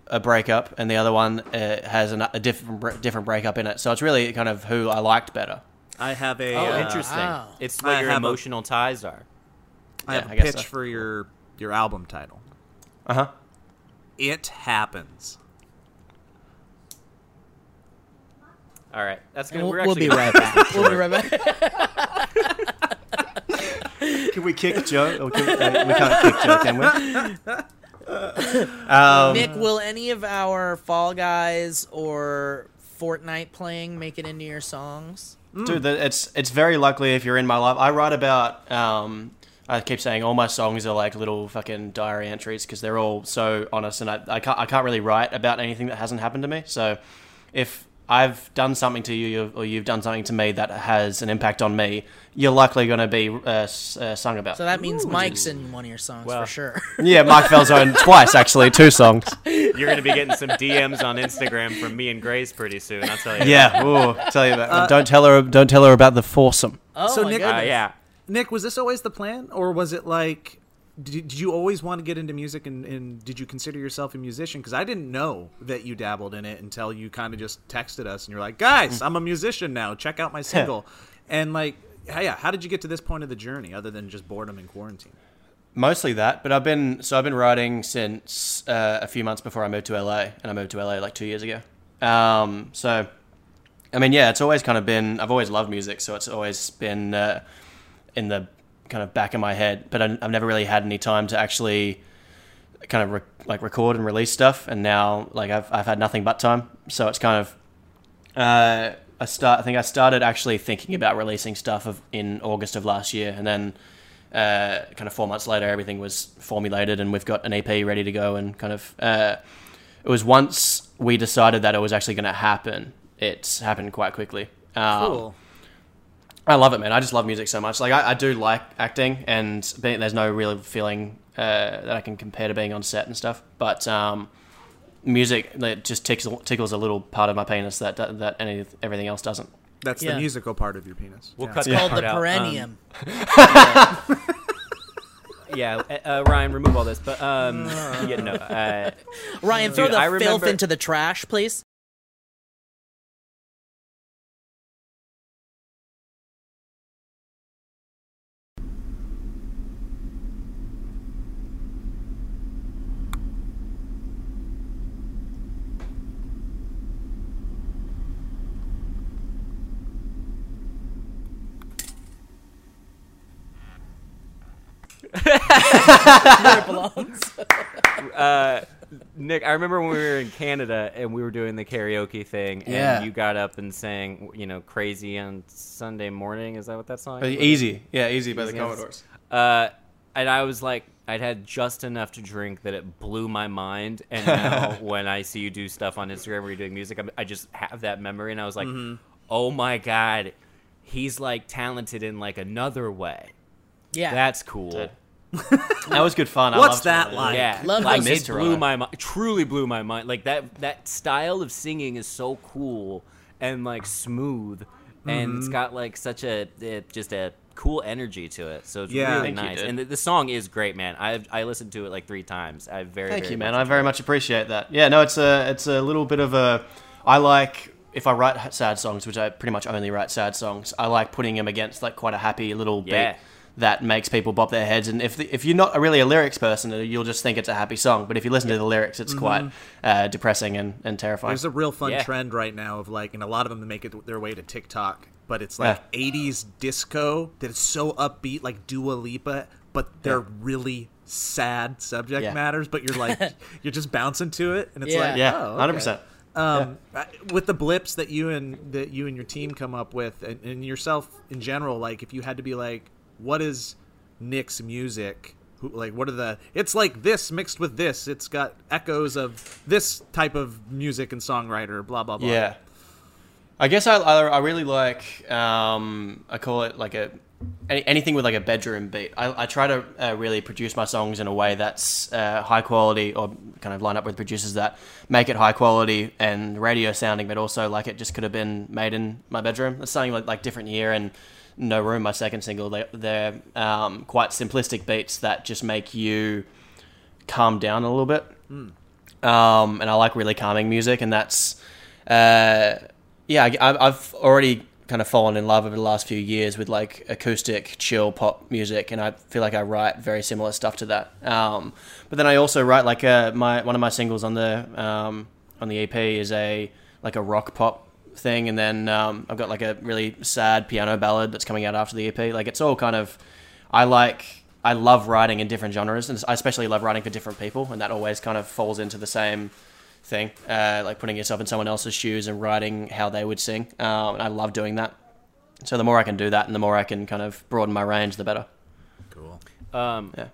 a breakup, and the other one uh, has an, a different different breakup in it. So it's really kind of who I liked better. I have a. Oh, uh, interesting. wow. It's I what your have a- emotional ties are. I have Yeah, a I guess pitch so. for your your album title. Uh huh. It happens. All right, that's And gonna. we'll, we're we'll be right back. We'll be right back. Can we kick Joe? Or can, uh, we can't kick Joe, can we? Um, Nic, will any of our Fall Guys or Fortnite playing make it into your songs? Dude, that- it's it's very likely if you're in my life. I write about. Um, I keep saying all my songs are like little fucking diary entries because they're all so honest, and I, I can't I can't really write about anything that hasn't happened to me. So, if I've done something to you or you've done something to me that has an impact on me, you're likely going to be uh, uh, sung about. So that means Mike's in one of your songs Well. for sure. yeah, Mike Falzone twice actually, two songs. You're gonna be getting some DMs on Instagram from me and Grace pretty soon. I'll tell you. Yeah, ooh, tell you about. don't tell her. Don't tell her about the foursome. Oh So my Nic- Uh, yeah. Nic, was this always the plan, or was it like? Did, did you always want to get into music, and, and did you consider yourself a musician? Because I didn't know that you dabbled in it until you kind of just texted us, and you're like, "Guys, I'm a musician now. Check out my single." and like, yeah, how did you get to this point of the journey, other than just boredom and quarantine? Mostly that, but I've been so I've been writing since uh, a few months before I moved to LA, and I moved to LA like two years ago. Um, so, I mean, yeah, it's always kind of been. I've always loved music, so it's always been uh, in the kind of back of my head. But I, I've never really had any time to actually kind of re- like record and release stuff. And now, like I've I've had nothing but time, so it's kind of. Uh, I start. I think I started actually thinking about releasing stuff of, in August of last year, and then uh, kind of four months later, everything was formulated, and we've got an EP ready to go. And kind of, uh, it was once we decided that it was actually going to happen. It's happened quite quickly. Um, Cool. I love it, man. I just love music so much. Like I, I do like acting, and being, there's no real feeling uh, that I can compare to being on set and stuff. But um, music that just tickles, tickles a little part of my penis that that any everything else doesn't. That's Yeah. the musical part of your penis. We'll Yeah. cut It's that called part the out. Um, perineum. yeah, uh, uh, Ryan, remove all this. But um, yeah, no. Uh, Ryan, throw Dude, the I filth remember- into the trash, please. Where it belongs. uh, Nic, I remember when we were in Canada and we were doing the karaoke thing, and Yeah. you got up and sang, you know, "Crazy" on Sunday morning. Is that what that song? is? Easy, yeah, easy by the Easy as- Commodores. Uh, and I was like, I'd had just enough to drink that it blew my mind. And now when I see you do stuff on Instagram where you're doing music, I'm, just have that memory, and I was like, Mm-hmm. oh my god, he's like talented in like another way. Yeah. That's cool. That was good fun. I What's loved that Toronto. like? Yeah, Love like those- it I miss blew Toronto. my mind. Truly blew my mind. Like that that style of singing is so cool and like smooth, and Mm-hmm. it's got like such a it, just a cool energy to it. So it's Yeah. really Thank you, nice. dude. and the, the song is great, man. I I listened to it like three times. I very Thank very you, man. much I very much appreciate that. Yeah, no, it's a it's a little bit of a. I like if I write sad songs, which I pretty much only write sad songs. I like putting them against like quite a happy little Yeah. beat that makes people bop their heads. And if the, if you're not really a lyrics person, you'll just think it's a happy song. But if you listen to the lyrics, it's quite uh, depressing and, and terrifying. There's a real fun Yeah. trend right now of like, and a lot of them make it their way to TikTok, but it's like 80s disco that is so upbeat, like Dua Lipa, but they're really sad subject Yeah. matters, but you're like, you're just bouncing to it, and it's Yeah. like, yeah, oh, okay. hundred percent. Um, I- with the blips that you and that you and your team come up with, and, and yourself in general, like if you had to be like, what is Nic's music? Who, like, what are the? It's like this mixed with this. It's got echoes of this type of music and songwriter. Blah blah blah. Yeah. I guess I, I, I really like um, I call it like a any, anything with like a bedroom beat. I, I try to uh, really produce my songs in a way that's uh, high quality or kind of line up with producers that make it high quality and radio sounding, but also like it just could have been made in my bedroom. It's something like like different year and No Room, my second single. They, they're um, quite simplistic beats that just make you calm down a little bit. Um, and I like really calming music, and that's uh, yeah. I, I've already kind of fallen in love over the last few years with like acoustic, chill pop music, and I feel like I write very similar stuff to that. Um, but then I also write like uh my one of my singles on the um, on the EP is a like a rock pop thing, and then um, I've got like a really sad piano ballad that's coming out after the EP. Like it's all kind of I like I love writing in different genres, and I especially love writing for different people, and that always kind of falls into the same thing, uh, like putting yourself in someone else's shoes and writing how they would sing. Um, and I love doing that. So the more I can do that, and the more I can kind of broaden my range, the better. Cool. Um, Yeah.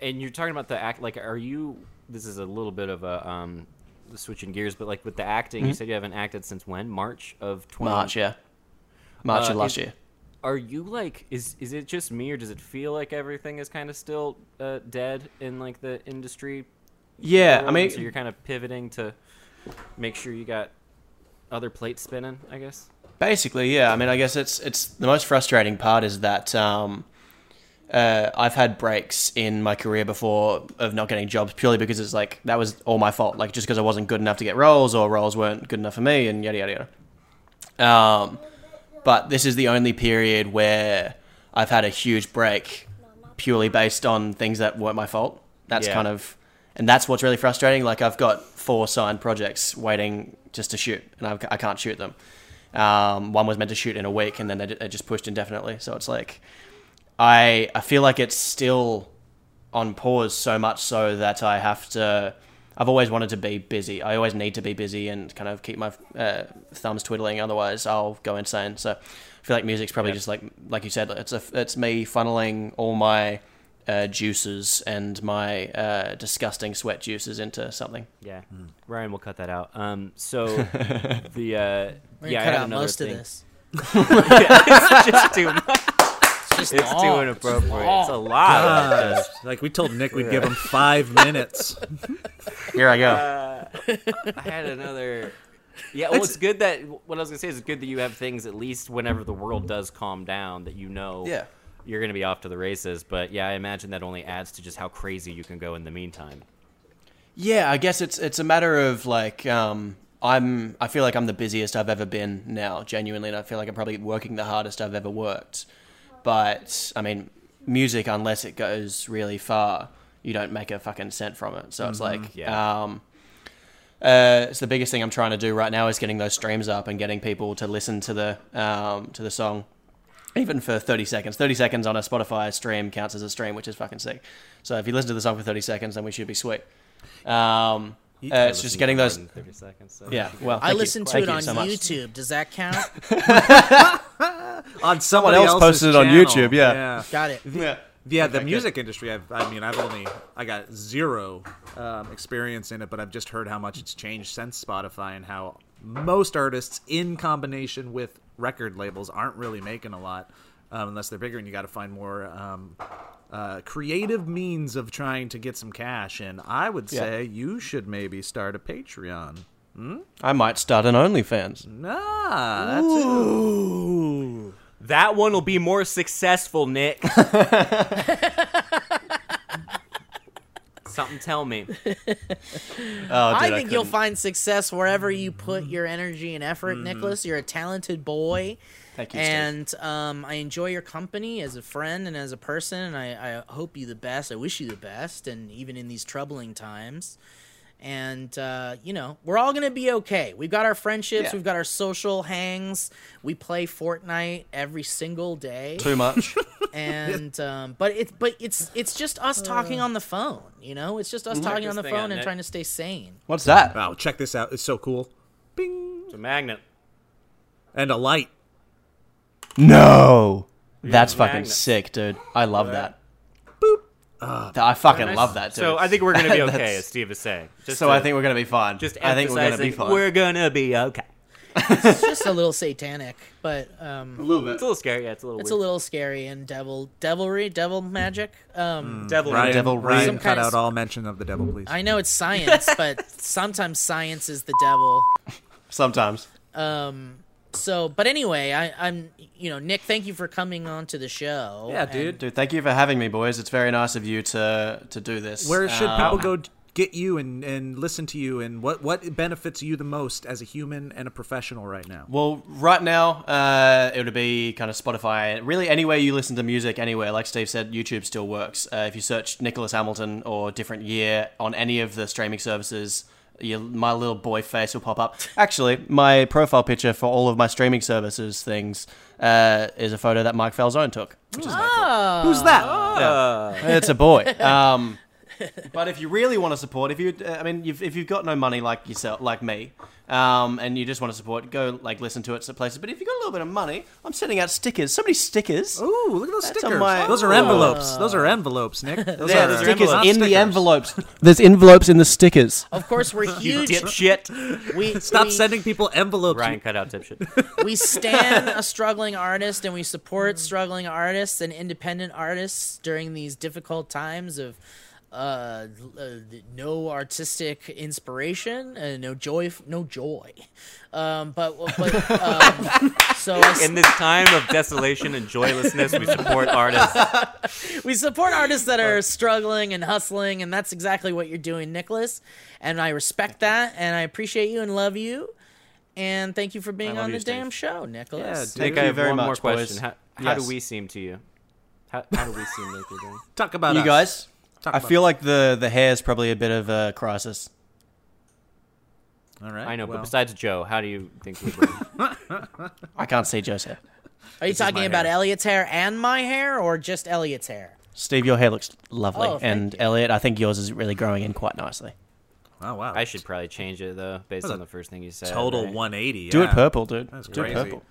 and you're talking about the act. Like, are you? This is a little bit of a um, switching gears, but like with the acting, you said you haven't acted since when? March of 20... Mm-hmm. March, yeah, March Uh, of last is- year. Are you like? Is is it just me, or does it feel like everything is kind of still uh, dead in like the industry? Yeah, I mean, so you're kind of pivoting to make sure you got other plates spinning. I guess. Basically, yeah. I mean, I guess it's it's the most frustrating part is that um, uh, I've had breaks in my career before of not getting jobs purely because it's like that was all my fault. Like just because I wasn't good enough to get roles or roles weren't good enough for me and yada yada yada. Um, but this is the only period where I've had a huge break purely based on things that weren't my fault. That's Yeah. kind of, and that's what's really frustrating. Like I've got four signed projects waiting just to shoot, and I've, I can't shoot them. Um, one was meant to shoot in a week, and then they, they just pushed indefinitely. So it's like, I I feel like it's still on pause so much so that I have to. I've always wanted to be busy. I always need to be busy and kind of keep my uh, thumbs twiddling. Otherwise, I'll go insane. So I feel like music's probably Yeah. just like like you said. It's a it's me funneling all my uh, juices and my uh, disgusting sweat juices into something. Yeah, Ryan will cut that out. Um, so the uh, yeah, gonna I cut had out another most thing. of this. it's just too much. It's, just It's too inappropriate. It's a lot. of God. just- like we told Nic we'd give him five minutes. Here I go. Uh, I had another. Yeah, well, it's good that what I was gonna say is it's good that you have things at least whenever the world does calm down that you know Yeah. you're gonna be off to the races. But yeah, I imagine that only adds to just how crazy you can go in the meantime. Yeah, I guess it's it's a matter of like um, I'm I feel like I'm the busiest I've ever been now, genuinely, and I feel like I'm probably working the hardest I've ever worked. But I mean, music unless it goes really far, you don't make a fucking cent from it. So it's like yeah. um, uh, it's the biggest thing I'm trying to do right now is getting those streams up and getting people to listen to the um, to the song. Even for 30 seconds. 30 seconds on a Spotify stream counts as a stream, which is fucking sick. So if you listen to the song for 30 seconds, then we should be sweet. Um, uh, it's just getting those. 30 seconds. So Yeah, well, I thank you. listened to Thank it you on so. YouTube. Does that count? On someone Someone else posted it on YouTube, yeah. Got it. Yeah. Yeah, the Okay, good. music industry. I've, I mean, I've only I got zero um, experience in it, but I've just heard how much it's changed since Spotify and how most artists, in combination with record labels, aren't really making a lot um, unless they're bigger, and you got to find more um, uh, creative means of trying to get some cash. And I would Yeah. say you should maybe start a Patreon. I might start an OnlyFans. Nah, that's it. That one will be more successful, Nic. Something tell me. Oh, dude, I think you'll find success wherever you put your energy and effort, Nicholas. You're a talented boy. Thank you, and um, I enjoy your company as a friend and as a person, and I, I hope you the best. I wish you the best, and even in these troubling times. And uh, you know, we're all gonna be okay. We've got our friendships, Yeah. we've got our social hangs. We play Fortnite every single day, Too much. and um, but it's but it's it's just us talking on the phone. You know, it's just us talking on the phone out, and Nic. trying to stay sane. What's that? Wow, check this out. It's so cool. Bing. It's a magnet. And a light. No. That's fucking magnet. sick, dude. I love that. Boop. I fucking love that, dude. So I think we're gonna be okay, as Steve is saying. Just So to- I think we're gonna be fine. just I think we're gonna be emphasizing fine. We're gonna be okay. It's just a little satanic, but um, a little bit. It's a little scary. Yeah, it's a little. It's a weird. little scary and devil, devilry, devil magic. Um, devil. Ryan, devil Ryan Some cut kind of- out all mention of the devil, please. I know it's science, but sometimes science is the devil. Sometimes. Um, so, but anyway, I, I'm, you know, Nic, thank you for coming on to the show. Yeah, And dude. Dude, thank you for having me, boys. It's very nice of you to to do this. Where should Um, people go get you and, and listen to you, and what, what benefits you the most as a human and a professional right now? Well, right now, uh, it would be kind of Spotify. Really, anywhere you listen to music, anywhere. Like Steve said, YouTube still works. Uh, if you search Nicholas Hamilton or different year on any of the streaming services, your, my little boy face will pop up. Actually, my profile picture for all of my streaming services things uh, is a photo that Mike Falzone took, which is very cool. Who's that? Uh, It's a boy. Um, but if you really want to support, if you, I mean, you've, if you've got no money like yourself, like me, um, and you just want to support, go like listen to it at places. But if you've got a little bit of money, I'm sending out stickers. So many stickers. Ooh, look at those That's stickers. on my- Those are envelopes. Those are envelopes, Nic. Those yeah, are the those are stickers not in stickers. the envelopes. There's envelopes in the stickers. Of course, we're huge. dipshit. We Stop we, sending people envelopes. Ryan cut out dipshit. we stand a struggling artist and we support struggling artists and independent artists during these difficult times of uh, uh, no artistic inspiration, uh, no joy, no joy. Um, but but um, so In this time of desolation and joylessness, we support artists. we support artists that are struggling and hustling, and that's exactly what you're doing, Nicholas. And I respect that, and I appreciate you and love you. And thank you for being on the Steve. damn show, Nicholas. Yeah, I dude. think you very one more question. boys. How, how do we seem to you? How, how do we seem like we're doing? Talk about you us. guys. Talk I about feel us. like the the hair is probably a bit of a crisis. All right. I know, well, but besides Joe, how do you think we're? I can't see Joe's hair. Are you This talking about hair. Elliott's hair and my hair, or just Elliott's hair? Steve, your hair looks lovely, Oh, and you. Elliott, I think yours is really growing in quite nicely. oh wow, I should probably change it though, based That's on the first thing you said. total right? 180. Do it purple, dude. That's Do it purple.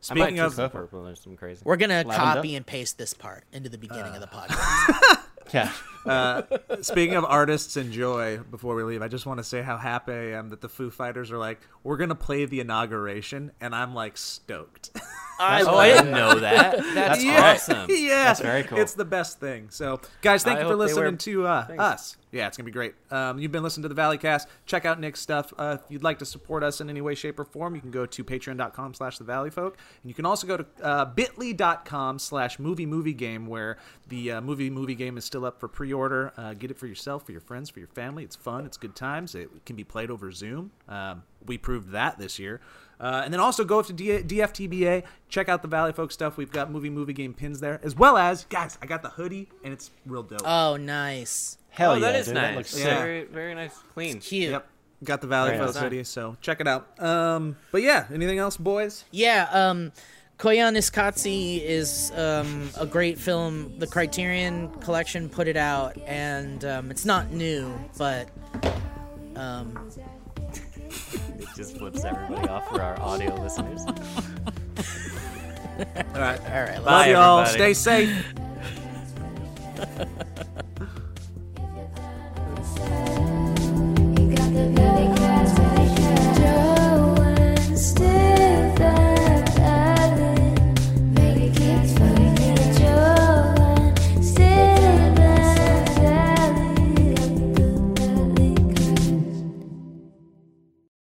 Speaking of some purple or some crazy. We're gonna Lavender? copy and paste this part into the beginning of the uh. podcast. Yeah. Uh, speaking of artists and joy, before we leave, I just want to say how happy I am that the Foo Fighters are like, we're gonna play the inauguration, and I'm like stoked. I oh, I didn't know that. That's Yeah. awesome. yeah, That's very cool. It's the best thing. So, guys, thank I you for listening to uh, us. Yeah, it's gonna be great. Um, you've been listening to the Valleycast. Check out Nic's stuff. Uh, if you'd like to support us in any way, shape, or form, you can go to Patreon.com/slash The Valley Folk, and you can also go to uh, Bitly.com/slash Movie Movie Game, where the uh, movie movie game is still up for pre-order. Uh, get it for yourself, for your friends, for your family. It's fun. It's good times. It can be played over Zoom. Um, we proved that this year. Uh, and then also go up to D- DFTBA, check out the Valley Folk stuff. We've got movie movie game pins there, as well as guys. I got the hoodie, and it's real dope. Oh, nice. Hell oh, yeah, that is dude. nice. That looks Yeah. sick. Very, very nice, clean. Cute. Yep. Got the Valley Very Folk nice. hoodie, so check it out. Um, but yeah, anything else, boys? Yeah, um, Koyaanisqatsi is um, a great film. The Criterion Collection put it out, and um, it's not new, but um, It just flips everybody off for our audio listeners. All right. all right. Love Bye, y'all. everybody. Stay safe.